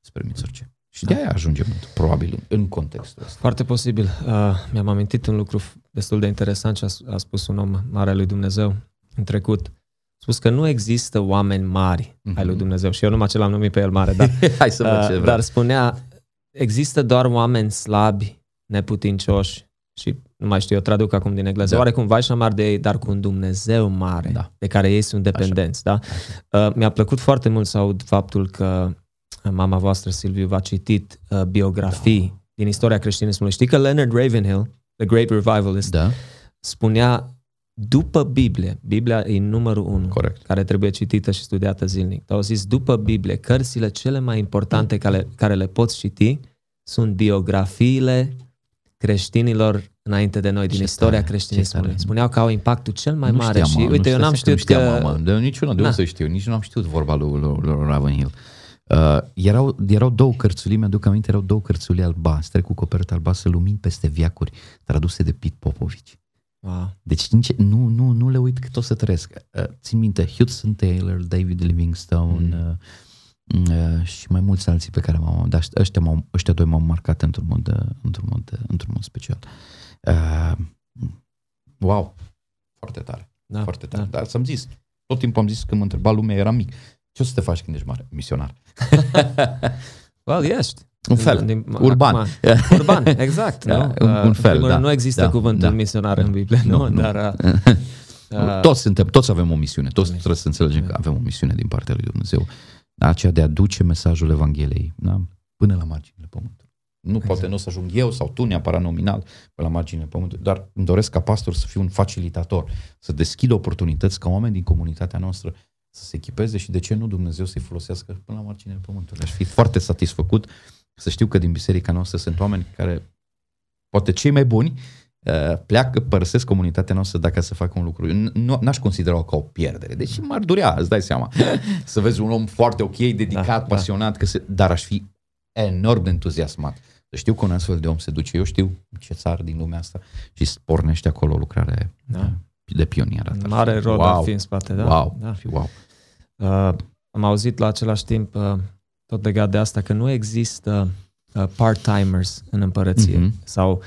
Îți permiți orice. Și da. de aia ajungem, probabil, în, în contextul ăsta. Foarte posibil. Uh, mi-am amintit un lucru destul de interesant ce a, a spus un om mare lui Dumnezeu în trecut spus că nu există oameni mari mm-hmm. ai lui mhm. Dumnezeu și eu numai ce l-am numit pe el mare, dar, Hai să văd ce uh, dar spunea, există doar oameni slabi, neputincioși și nu mai știu, eu traduc acum din engleză, da. oarecum Vaishnamar de ei, dar cu un Dumnezeu mare, da. de care ei sunt dependenți. Da? Uh, mi-a plăcut foarte mult să aud faptul că mama voastră, Silviu, v-a citit uh, biografii da. din istoria creștinismului. Știi că Leonard Ravenhill, the great revivalist, da. spunea după Biblie, Biblia e numărul unu, Corect. care trebuie citită și studiată zilnic. Au zis, după Biblie, cărțile cele mai importante care, care le poți citi sunt biografiile creștinilor înainte de noi, din ce istoria tare, creștinismului. Spuneau că au impactul cel mai nu mare știam, și uite, eu n-am știut că... Mama, de niciuna, de unde să știu, nici nu am știut vorba lui, lui, lui Ravenhill. Uh, erau, erau două cărțuli, mi-aduc aminte, erau două cărțuli albastre cu copertă albastră, lumini peste viacuri, traduse de Pete Popovici. Wow. Deci nu, nu, nu le uit cât o să trăiesc. Uh, țin minte, Hudson Taylor, David Livingstone mm. uh, uh, și mai mulți alții pe care m-am... Dar ăștia, m-au, ăștia doi m-au marcat într-un mod, uh, într-un mod, uh, într-un mod special. Uh, wow! Foarte tare. Da, foarte tare. Da. Dar să-mi zis, tot timpul am zis că mă întreba lumea, era mic. Ce o să te faci când ești mare? Misionar. well, ești. Un fel, din, urban. Acum, urban, exact. da, nu? Un, un fel, da. Nu există da, cuvântul da, misionar da, în Biblie, nu, nu, nu. dar... Uh, toți suntem, toți avem o misiune, toți trebuie să înțelegem că avem o misiune din partea lui Dumnezeu, aceea de a duce mesajul Evangheliei da? până la marginile pământului. Nu exact. poate nu o să ajung eu sau tu neapărat nominal pe la marginile pământului, dar îmi doresc ca pastor să fiu un facilitator, să deschid oportunități ca oameni din comunitatea noastră să se echipeze și de ce nu Dumnezeu să-i folosească până la marginile pământului. Aș fi foarte satisfăcut să știu că din biserica noastră sunt oameni care, poate cei mai buni, uh, pleacă, părăsesc comunitatea noastră dacă să facă un lucru. Nu, n-aș considera-o ca o pierdere. Deci m-ar durea, îți dai seama. să vezi un om foarte ok, dedicat, da, da. pasionat, da. Că se, dar aș fi enorm de entuziasmat. Să știu că un astfel de om se duce. Eu știu ce țară din lumea asta și pornește acolo o lucrare da. de pionieră. Mare rol wow. ar fi în spate, da? Wow, da. wow. Uh, am auzit la același timp uh, tot legat de asta, că nu există uh, part-timers în împărăție mm-hmm. sau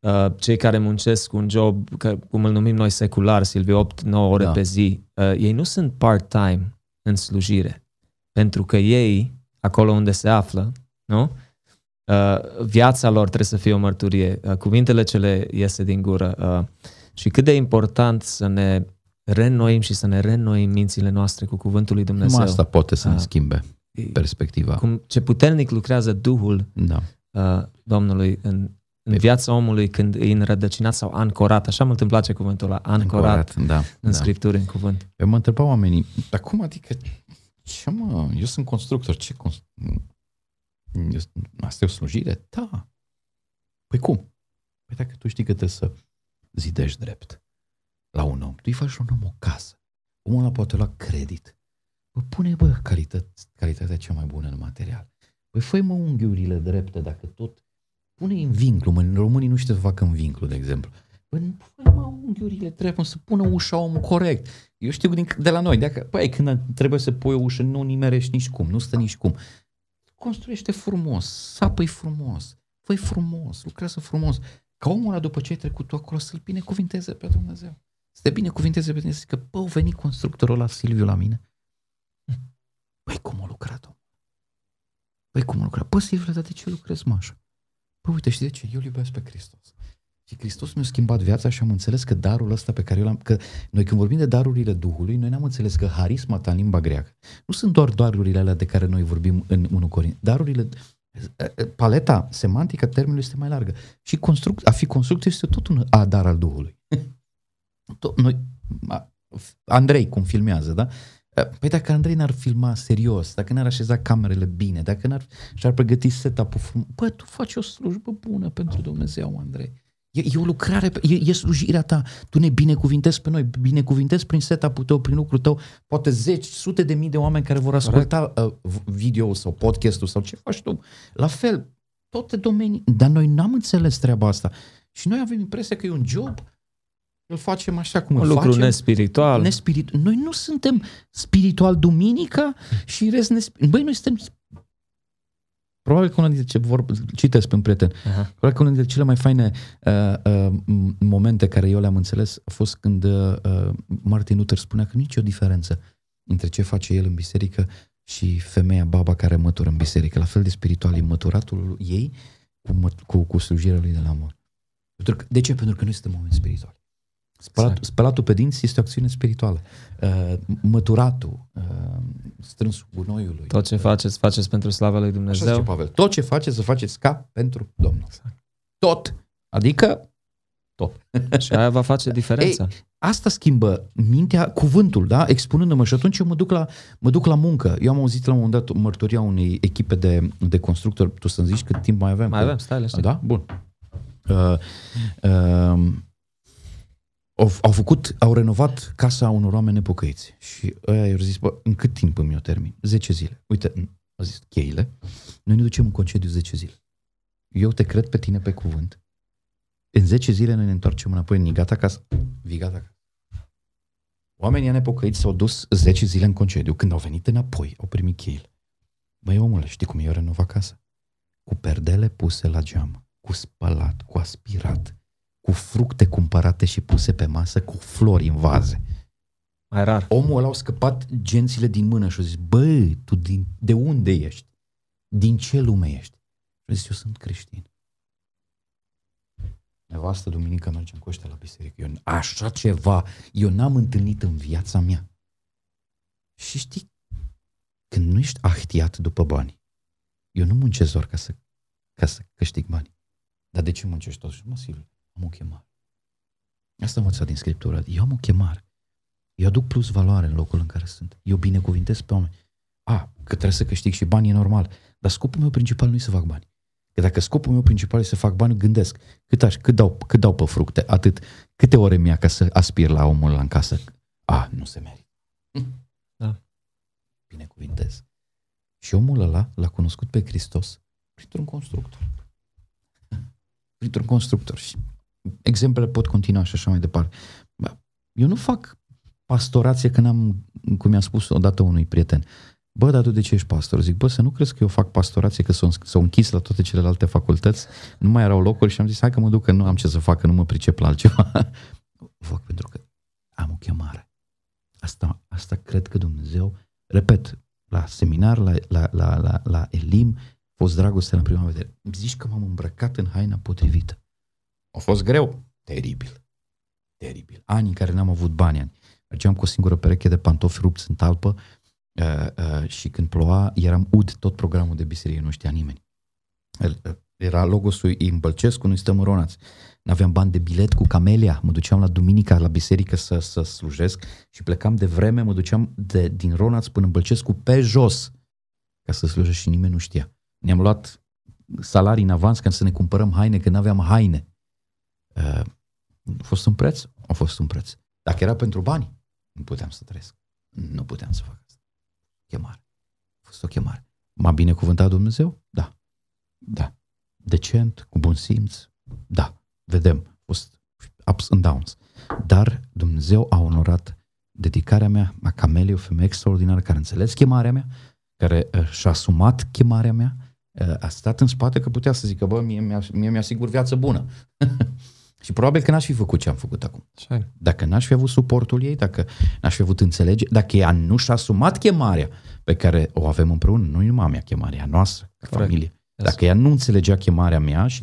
uh, cei care muncesc un job, că, cum îl numim noi secular, Silviu, 8-9 ore da. pe zi, uh, ei nu sunt part-time în slujire, pentru că ei, acolo unde se află, nu? Uh, viața lor trebuie să fie o mărturie, uh, cuvintele ce le iese din gură uh, și cât de important să ne reînnoim și să ne reînnoim mințile noastre cu cuvântul lui Dumnezeu. Numai asta poate să ne uh, schimbe perspectiva. Cum, ce puternic lucrează Duhul da. uh, Domnului în în viața omului când e înrădăcinat sau ancorat, așa mult îmi place cuvântul ăla, ancorat, ancorat da, în da. Scripturi, în cuvânt. Eu mă întrebau oamenii, dar cum adică, ce mă, eu sunt constructor, ce constructor? Asta e o slujire? Da. Păi cum? Păi dacă tu știi că trebuie să zidești drept la un om, tu îi faci un om o casă. Omul ăla poate lua credit. Bă, pune, bă, calitate, calitatea cea mai bună în material. Păi fă mă unghiurile drepte dacă tot pune în vinclu, mă, românii nu știu să facă în vinclu, de exemplu. Păi fă mă unghiurile trebuie să pună ușa omul corect. Eu știu din, de la noi, dacă, păi când trebuie să pui o ușă, nu nimerești nici cum, nu stă nici cum. Construiește frumos, sapă frumos, fă frumos, lucrează frumos. Ca omul ăla după ce ai trecut tu acolo să-l binecuvinteze pe Dumnezeu. Să te binecuvinteze pe Dumnezeu, că, bă, veni constructorul ăla Silviu la mine. Păi cum a lucrat om? Păi cum a lucrat? Păi Silviu, dar de ce lucrezi mă așa? Păi uite, știi de ce? Eu îl iubesc pe Hristos. Și Hristos mi-a schimbat viața și am înțeles că darul ăsta pe care eu l-am... Că noi când vorbim de darurile Duhului, noi n-am înțeles că harisma ta în limba greacă nu sunt doar darurile alea de care noi vorbim în 1 Corint. Darurile... Paleta semantică termenului este mai largă. Și construct, a fi constructor este tot un dar al Duhului. tot, noi, Andrei, cum filmează, da? Păi dacă Andrei n-ar filma serios, dacă n-ar așeza camerele bine, dacă n-ar, și-ar pregăti setup-ul frumos, bă, tu faci o slujbă bună pentru Dumnezeu, Andrei. E, e o lucrare, e, e slujirea ta. Tu ne binecuvintezi pe noi, binecuvintezi prin setup-ul tău, prin lucrul tău, poate zeci, sute de mii de oameni care vor asculta uh, video sau podcastul sau ce faci tu. La fel, toate domenii. Dar noi n-am înțeles treaba asta. Și noi avem impresia că e un job îl facem așa cum un îl lucru facem. nespiritual. Nespirit. Noi nu suntem spiritual duminica și rest nespiritual. Băi, noi suntem Probabil că unul dintre ce vor, citesc pe un prieten, uh-huh. probabil că unul dintre cele mai faine uh, uh, momente care eu le-am înțeles a fost când uh, Martin Luther spunea că nu e o diferență între ce face el în biserică și femeia, baba care mătură în biserică. La fel de spiritual e măturatul ei cu, mă, cu, cu slujirea lui de la mor. De ce? Pentru că noi suntem oameni spirituali. Spălat, exact. Spălatul pe dinți este o acțiune spirituală. Uh, măturatul, uh, strânsul gunoiului. Tot ce faceți, faceți pentru slava lui Dumnezeu. Așa Pavel. Tot ce faceți, să faceți ca pentru Domnul. Exact. Tot. Adică tot. Și aia va face diferența. Ei, asta schimbă mintea, cuvântul, da? Expunându-mă și atunci eu mă duc la, mă duc la muncă. Eu am auzit la un moment dat mărturia unei echipe de, de constructori. Tu să-mi zici cât timp mai avem? Mai avem, stai, Da? Bun. Uh, uh, au, au făcut, au renovat casa unor oameni nepocăiți. Și ăia i-au zis, bă, în cât timp îmi o termin? 10 zile. Uite, au zis, cheile, noi ne ducem în concediu 10 zile. Eu te cred pe tine pe cuvânt. În 10 zile noi ne întoarcem înapoi, în gata acasă. Vii gata acasă. Oamenii nepocăiți s-au dus 10 zile în concediu. Când au venit înapoi, au primit cheile. Băi, omule, știi cum eu renovat casa? Cu perdele puse la geam, cu spălat, cu aspirat, cu fructe cumpărate și puse pe masă, cu flori în vaze. Mai rar. Omul ăla au scăpat gențile din mână și au zis, bă, tu din, de unde ești? Din ce lume ești? Și au zis, eu sunt creștin. Nevastă duminică mergem cu ăștia la biserică. Eu, așa ceva, eu n-am întâlnit în viața mea. Și știi, când nu ești ahtiat după bani, eu nu muncesc doar ca să, ca să câștig bani. Dar de ce muncești totuși? Mă, Silviu, am o chemare. Asta am învățat din Scriptură. Eu am o chemare. Eu aduc plus valoare în locul în care sunt. Eu binecuvintez pe oameni. A, că trebuie să câștig și bani e normal. Dar scopul meu principal nu e să fac bani. Că dacă scopul meu principal e să fac bani, gândesc cât, aș, cât, dau, cât dau pe fructe, atât, câte ore mi ca să aspir la omul la în casă. A, nu se merită. Da. Binecuvintez. Și omul ăla l-a cunoscut pe Hristos printr-un constructor. Printr-un constructor. Și Exemplele pot continua și așa mai departe. Eu nu fac pastorație când am, cum i-am spus odată unui prieten, bă, dar tu de ce ești pastor? Zic, bă, să nu crezi că eu fac pastorație, că s-au închis la toate celelalte facultăți, nu mai erau locuri și am zis, hai că mă duc, că nu am ce să fac, că nu mă pricep la altceva. fac pentru că am o chemare. Asta, asta cred că Dumnezeu, repet, la seminar, la, la, la, la, la Elim, fost dragoste la prima vedere. Zici că m-am îmbrăcat în haina potrivită. A fost greu. Teribil. Teribil. Ani în care n-am avut bani. Mergeam cu o singură pereche de pantofi rupți în talpă uh, uh, și când ploua eram ud tot programul de biserică, nu știa nimeni. Uh, era logosul în Bălcescu, noi stăm în Ronaț. N-aveam bani de bilet cu Camelia, mă duceam la duminica la biserică să, să slujesc și plecam de vreme, mă duceam de, din Ronaț până în Bălcescu pe jos ca să slujesc și nimeni nu știa. Ne-am luat salarii în avans ca să ne cumpărăm haine, că nu aveam haine. Uh, a fost un preț? A fost un preț. Dacă era pentru bani, nu puteam să trăiesc. Nu puteam să fac asta. Chemare. A fost o chemare. M-a binecuvântat Dumnezeu? Da. Da. Decent, cu bun simț? Da. Vedem. A fost ups and downs. Dar Dumnezeu a onorat dedicarea mea la Camelie, o femeie extraordinară care a înțeles chemarea mea, care uh, și-a asumat chemarea mea, uh, a stat în spate că putea să zică, bă, mie, mie, mie mi-asigur viață bună. Și probabil că n-aș fi făcut ce am făcut acum. Așa. Dacă n-aș fi avut suportul ei, dacă n-aș fi avut înțelege, dacă ea nu și-a asumat chemarea pe care o avem împreună, nu numai a mea chemarea, a noastră, ca Corect. familie. Dacă ea nu înțelegea chemarea mea și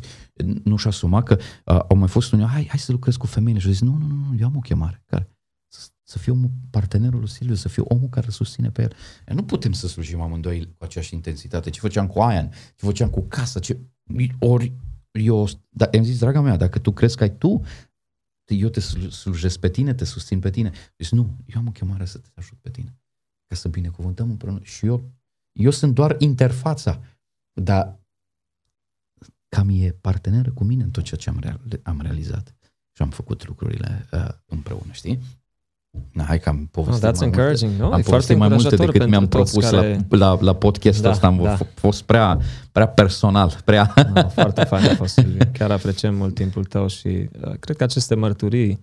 nu și-a asumat că uh, au mai fost unii, hai, hai să lucrez cu femeile și au zis, nu, nu, nu, eu am o chemare. Care? Să, să fiu partenerul lui Silviu, să fiu omul care îl susține pe el. E, nu putem să slujim amândoi cu aceeași intensitate. Ce făceam cu Ayan, ce făceam cu casa, ce... ori eu, da, am zis, draga mea, dacă tu crezi că ai tu, eu te slujesc pe tine, te susțin pe tine. Deci nu, eu am o chemare să te ajut pe tine. Ca să binecuvântăm împreună. Și eu, eu sunt doar interfața, dar cam e parteneră cu mine în tot ceea ce am, real, am realizat și am făcut lucrurile uh, împreună, știi? Na, hai că am povestit oh, that's mai encouraging, multe, no? am E povestit mai multe decât mi-am propus care... la, la, la podcastul Da, ăsta. Am da. f- fost prea, prea personal, prea... No, foarte fain a fost, Silviu. Chiar apreciem mult timpul tău și uh, cred că aceste mărturii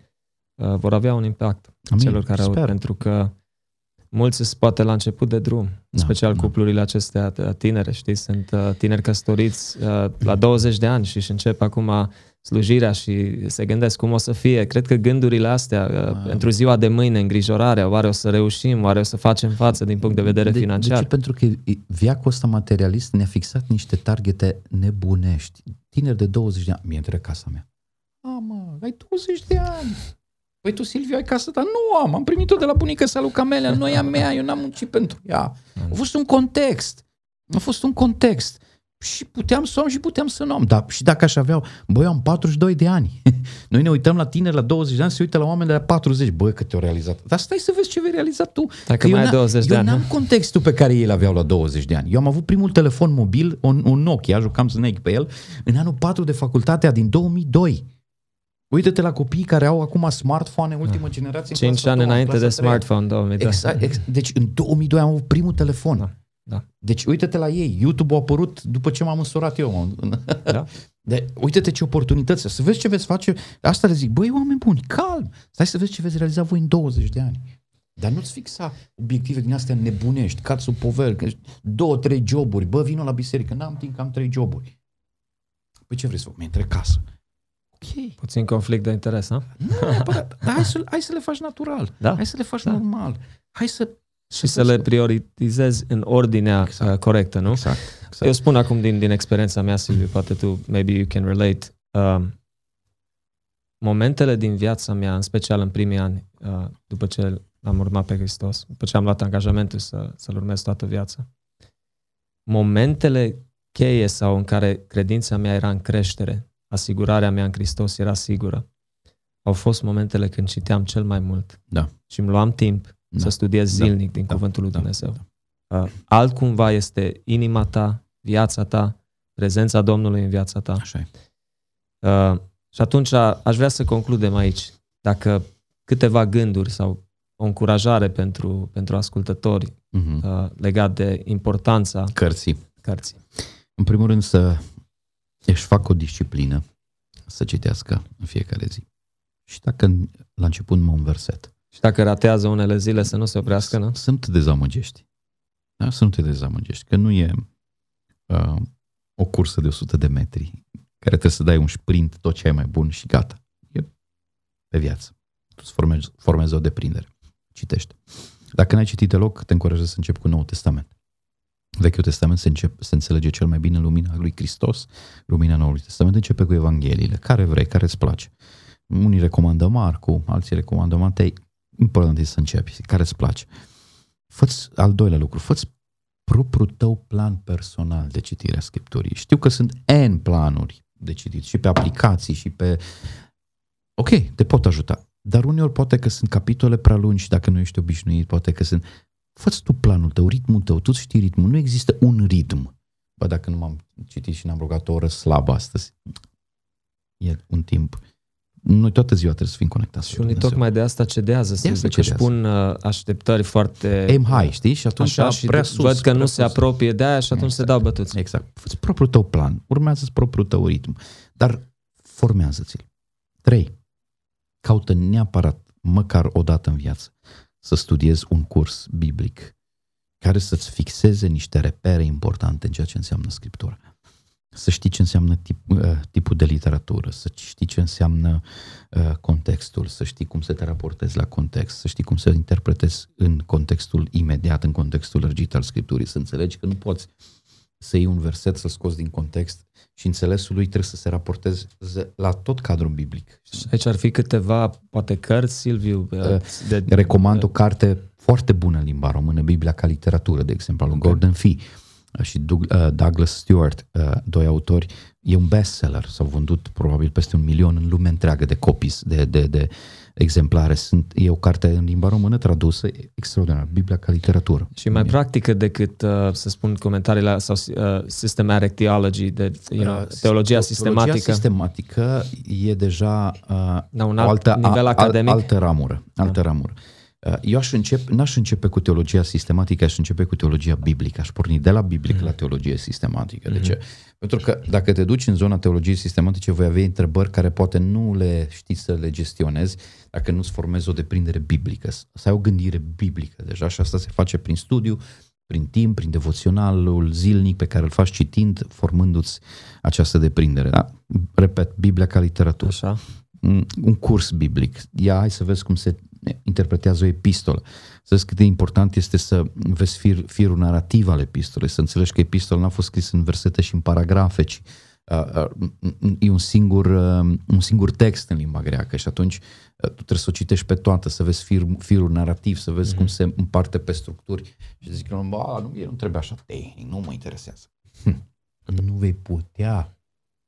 uh, vor avea un impact Amin, celor care au, sper. pentru că mulți sunt poate la început de drum, în Da, special da. cuplurile acestea uh, tinere, știi, sunt uh, tineri căsătoriți uh, la 20 de ani și își încep acum slujirea și se gândesc cum o să fie. Cred că gândurile astea uh, pentru ziua de mâine, îngrijorarea, oare o să reușim, oare o să facem față din punct de vedere de, financiar. De ce? Pentru că e- viacul ăsta materialist ne-a fixat niște targete nebunești. Tineri de 20 de ani. Mie între casa mea. A, mă, ai 20 de ani. Păi tu, Silviu, ai casă ta? Nu am, am primit-o de la bunica sa lui Camelia, nu e a mea, eu n-am muncit pentru ea. A fost un context. A fost un context. Și puteam să o am și puteam să nu am. Dar și dacă aș avea, băi, eu am 42 de ani. Noi ne uităm la tineri la 20 de ani, se uită la oameni de la 40. Băi, cât te-au realizat. Dar stai să vezi ce vei realiza tu. Dacă Că eu mai ai n-am- 20 de eu ani, n-am nu? contextul pe care ei îl aveau la 20 de ani. Eu am avut primul telefon mobil, un, un Nokia, jucam Snake pe el, în anul 4 de facultatea din 2002. Uite-te la copiii care au acum smartphone, ultimă generație. în 5 clasa a ani doua, în înainte de clasa a treia. smartphone, 2000, da. Exact, ex, deci în 2002 am avut primul telefon. Da, da. Deci uite-te la ei. YouTube a apărut după ce m-am însurat eu. mă. Da. De, uite-te ce oportunități. Să vezi ce veți face. Asta le zic. Băi, oameni buni, calm. Stai să vezi ce veți realiza voi în 20 de ani. Dar nu-ți fixa obiective din astea nebunești, cați sub poveri, că două, trei joburi. Bă, vină la biserică, n-am timp că am trei joburi. Păi ce vrei să fac? Mi-intre casă. Ok. Puțin conflict de interes, ha? Nu neapărat. Dar hai să, hai să le faci natural. Da. Hai să le faci Da. normal. Hai să... Și să le prioritizezi în ordinea Exact. uh, corectă, nu? Exact. exact. Eu spun acum din, din experiența mea, Silviu, poate tu, maybe you can relate. Um, momentele din viața mea, în special în primii ani, uh, după ce am urmat pe Hristos, după ce am luat angajamentul să, să-L urmez toată viața, momentele cheie sau în care credința mea era în creștere, asigurarea mea în Hristos era sigură, au fost momentele când citeam cel mai mult Da. și îmi luam timp Da. să studiez Da. zilnic din Da. Cuvântul lui Da. Dumnezeu. Uh, altcumva este inima ta, viața ta, prezența Domnului în viața ta. Așa e. Uh, și atunci aș vrea să concludem aici. Dacă câteva gânduri sau o încurajare pentru, pentru ascultători Mhm. uh, legat de importanța Cărții. cărții. În primul rând să își facă o disciplină să citească în fiecare zi. Și dacă la început numai un verset, Și dacă ratează unele zile să nu se oprească, nu? să nu te dezamăgești. Da? Să nu te dezamăgești. Că nu e uh, o cursă de 100 de metri care trebuie să dai un sprint tot ce ai mai bun și gata. E pe viață. Tu îți formezi, formezi o deprindere. Citește. Dacă n-ai citit deloc, te încurajez să începi cu Noul Testament. Vechiul Testament se, încep, se înțelege cel mai bine în lumina lui Hristos, lumina Noului Testament începe cu Evangheliile, care vrei, care îți place. Unii recomandă Marcu, alții recomandă Matei. Important e să începi, care îți place. Fă al doilea lucru, fă propriul tău plan personal de citire a Scripturii. Știu că sunt N planuri de citit și pe aplicații și pe... Ok, te pot ajuta. Dar uneori poate că sunt capitole prea lungi dacă nu ești obișnuit, poate că sunt... Fă-ți tu planul tău, ritmul tău, tu știi ritmul. Nu există un ritm. Bă, dacă nu m-am citit și n-am rugat o oră slabă astăzi, e un timp noi toată ziua trebuie să fim conectați. Și unii tocmai de asta cedează, de asta că își pun uh, așteptări foarte... Aim high, știi? Și atunci așa, și prea sus, văd că nu sus. se apropie de aia și atunci exact. se dau bătuți. Exact. Fă-ți propriul tău plan, urmează-ți propriul tău ritm, dar formează-ți-l. Trei. Caută neapărat, măcar o dată în viață, să studiezi un curs biblic care să-ți fixeze niște repere importante în ceea ce înseamnă Scriptura să știi ce înseamnă tip, uh, tipul de literatură, să știi ce înseamnă uh, contextul, să știi cum să te raportezi la context, să știi cum să interpretezi în contextul imediat, în contextul lărgit al Scripturii, să înțelegi că nu poți să iei un verset, să-l scoți din context și înțelesul lui trebuie să se raporteze la tot cadrul biblic. Și aici ar fi câteva, poate cărți, Silviu? Uh, de, Recomand o carte foarte bună în limba română, Biblia ca literatură, de exemplu, al okay. Gordon Fee și uh, Douglas Stewart, uh, doi autori, e un bestseller. S-au vândut probabil peste un milion în lumea întreagă de copies, de, de, de exemplare. Sunt, e o carte în limba română tradusă, extraordinar, Biblia ca literatură. Și mai practică decât, uh, să spun, comentariile sau uh, systematic theology, de, you know, uh, teologia sistematică. Teologia sistematică e deja uh, la un alt o altă, nivel academic. altă ramură. Altă da. ramură. Uh, eu aș începe, n-aș începe cu teologia sistematică, aș începe cu teologia biblică. Aș porni de la biblică mm. la teologie sistematică. De ce? Mm-hmm. Pentru că dacă te duci în zona teologiei sistematice, voi avea întrebări care poate nu le știi să le gestionezi dacă nu-ți formezi o deprindere biblică. Să ai o gândire biblică deja și asta se face prin studiu, prin timp, prin devoționalul zilnic pe care îl faci citind, formându-ți această deprindere. Da? Repet, Biblia ca literatură. Așa. Un curs biblic. Ia, hai să vezi cum se interpretează o epistolă. Să vezi cât de important este să vezi fir, firul narrativ al epistolei, să înțelegi că epistola n-a fost scris în versete și în paragrafe, ci uh, uh, e un singur, uh, un singur text în limba greacă și atunci uh, tu trebuie să o citești pe toată, să vezi fir, firul narrativ, să vezi mm-hmm. cum se împarte pe structuri și zic că nu, nu, nu trebuie așa tehnic, nu mă interesează. Hm. Nu vei putea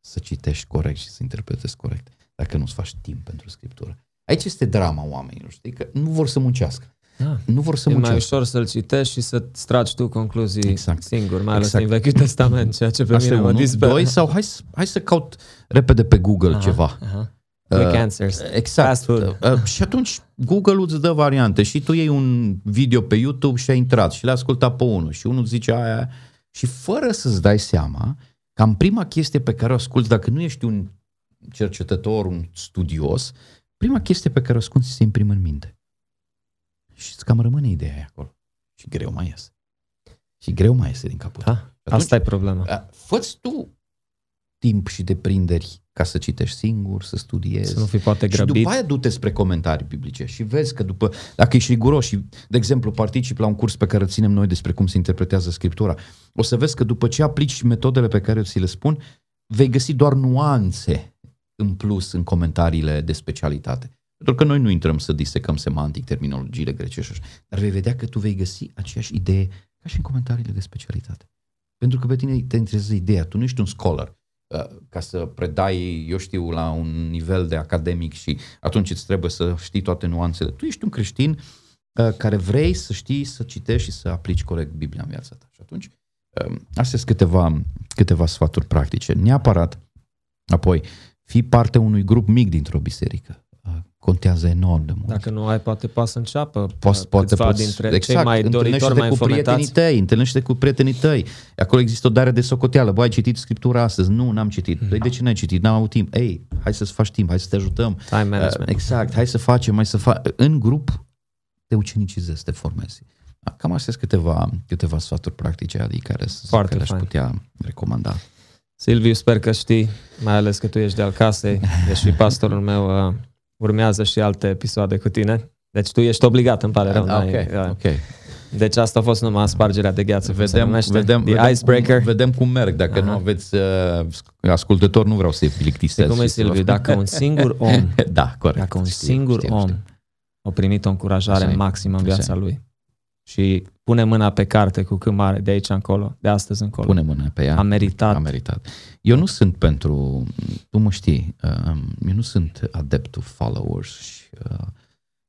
să citești corect și să interpretezi corect dacă nu-ți faci timp pentru scriptură. Aici este drama oamenilor, știi? Că nu vor să muncească. Da. Nu vor să e muncească. mai ușor să-l citești și să tragi tu concluzii exact. singur, mai ales exact. din Vechiul Testament, ceea ce pe Asta mine mă disperă. Doi, sau hai, hai să caut repede pe Google aha, ceva. Aha. Quick uh, answers. Exact. Fast food. Uh, și atunci Google îți dă variante și tu iei un video pe YouTube și ai intrat și le ascultat pe unul și unul zice aia și fără să-ți dai seama, cam prima chestie pe care o asculti, dacă nu ești un cercetător, un studios, prima chestie pe care o ascunzi se imprimă în minte. Și îți cam rămâne ideea aia acolo. Și greu mai iese. Și greu mai iese din capul da, Atunci, Asta e problema. fă tu timp și deprinderi ca să citești singur, să studiezi. Să nu fii poate grăbit. Și după aia du-te spre comentarii biblice și vezi că după, dacă ești șriguros și, de exemplu, participi la un curs pe care îl ținem noi despre cum se interpretează Scriptura, o să vezi că după ce aplici metodele pe care eu ți le spun, vei găsi doar nuanțe în plus în comentariile de specialitate. Pentru că noi nu intrăm să disecăm semantic terminologiile grecești, dar vei vedea că tu vei găsi aceeași idee ca și în comentariile de specialitate. Pentru că pe tine te interesează ideea, tu nu ești un scholar uh, ca să predai, eu știu, la un nivel de academic și atunci îți trebuie să știi toate nuanțele. Tu ești un creștin uh, care vrei să știi, să citești și să aplici corect Biblia în viața ta. Și atunci, um, astea sunt câteva, câteva sfaturi practice. Neapărat, apoi, fii parte unui grup mic dintr-o biserică. Contează enorm de mult. Dacă nu ai, poate poate să înceapă poți, poate poți, dintre exact, cei mai doritori, mai cu prietenii tăi, întâlnește cu prietenii tăi. Acolo există o dare de socoteală. Băi, ai citit Scriptura astăzi? Nu, n-am citit. Păi de ce n-ai citit? N-am avut timp. Ei, hai să-ți faci timp, hai să te ajutăm. Time management. Uh, exact, hai să facem, hai să fac. În grup te ucenicizezi, te formezi. Cam astea sunt câteva, câteva sfaturi practice, adică care, Foarte care aș putea recomanda. Silviu, sper că știi, mai ales că tu ești de al casei, deși pastorul meu uh, urmează și alte episoade cu tine. Deci tu ești obligat, îmi pare rău. Ah, ok, uh, ok. Deci asta a fost numai spargerea de gheață. Vedem, vedem, The vedem, icebreaker. Cum, vedem cum merg. Dacă Aha. nu aveți uh, ascultător, nu vreau să-i plictisesc. Cum e, Silviu? Dacă un singur om, da, corect, dacă un știu, singur știu, om știu. a primit o încurajare maximă în viața lui și pune mâna pe carte cu cât mare de aici încolo, de astăzi încolo. Pune mâna pe ea. A meritat. A meritat. Eu nu sunt pentru, tu mă știi, um, eu nu sunt adeptul followers și, uh,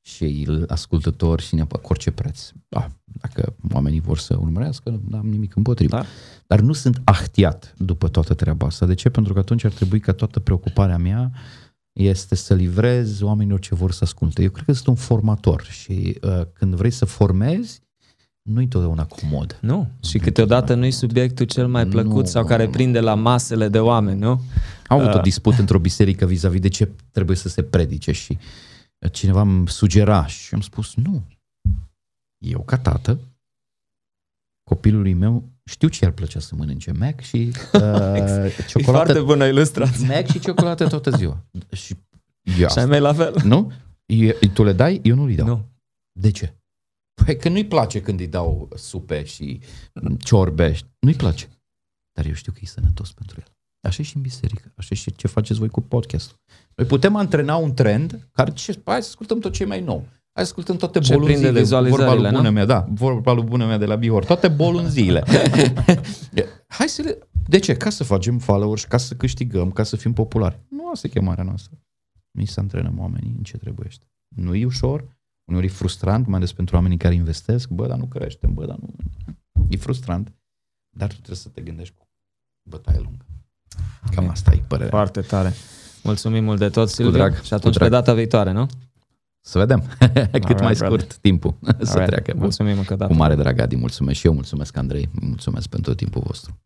și ascultători și neapărat cu orice preț. Da, dacă oamenii vor să urmărească, nu am nimic împotriva. Da. Dar nu sunt ahtiat după toată treaba asta. De ce? Pentru că atunci ar trebui ca toată preocuparea mea este să livrez oamenilor ce vor să asculte. Eu cred că sunt un formator și uh, când vrei să formezi, nu-i totdeauna comod. Nu, și câteodată nu-i subiectul cel mai plăcut nu, sau care nu, prinde la masele de oameni, nu? Am avut uh. o dispută într-o biserică vis-a-vis de ce trebuie să se predice și cineva îmi sugera și am spus nu. Eu ca tată, copilului meu, știu ce ar plăcea să mănânce Mac și uh, ciocolată. E foarte bună ilustrație. Mac și ciocolată toată ziua. Și, eu și ai mei la fel. Nu? Eu, tu le dai? Eu nu le dau. Nu. De ce? Păi că nu-i place când îi dau supe și ciorbe. Nu-i place. Dar eu știu că e sănătos pentru el. Așa și în biserică. Așa și ce faceți voi cu podcastul. Noi putem antrena un trend care ce, hai să ascultăm tot ce e mai nou. Hai să ascultăm toate ce bolunzile. Vorba lui bună mea, da. Vorba lui bună mea de la Bihor. Toate bolunzile. hai să le... De ce? Ca să facem followers, ca să câștigăm, ca să fim populari. Nu asta e chemarea noastră. Noi să antrenăm oamenii în ce trebuiește. Nu e ușor, Uneori e frustrant, mai ales pentru oamenii care investesc, bă, dar nu creștem, bă, dar nu... E frustrant, dar tu trebuie să te gândești cu bătaie lungă. Cam asta e părerea. Foarte tare. Mulțumim mult de tot, Silviu. drag, și atunci pe data viitoare, nu? Să vedem. Cât right, mai scurt brother. timpul să treacă. Mulțumim încă dată. Cu mare drag, Adi. Mulțumesc și eu. Mulțumesc, Andrei. Mulțumesc pentru timpul vostru.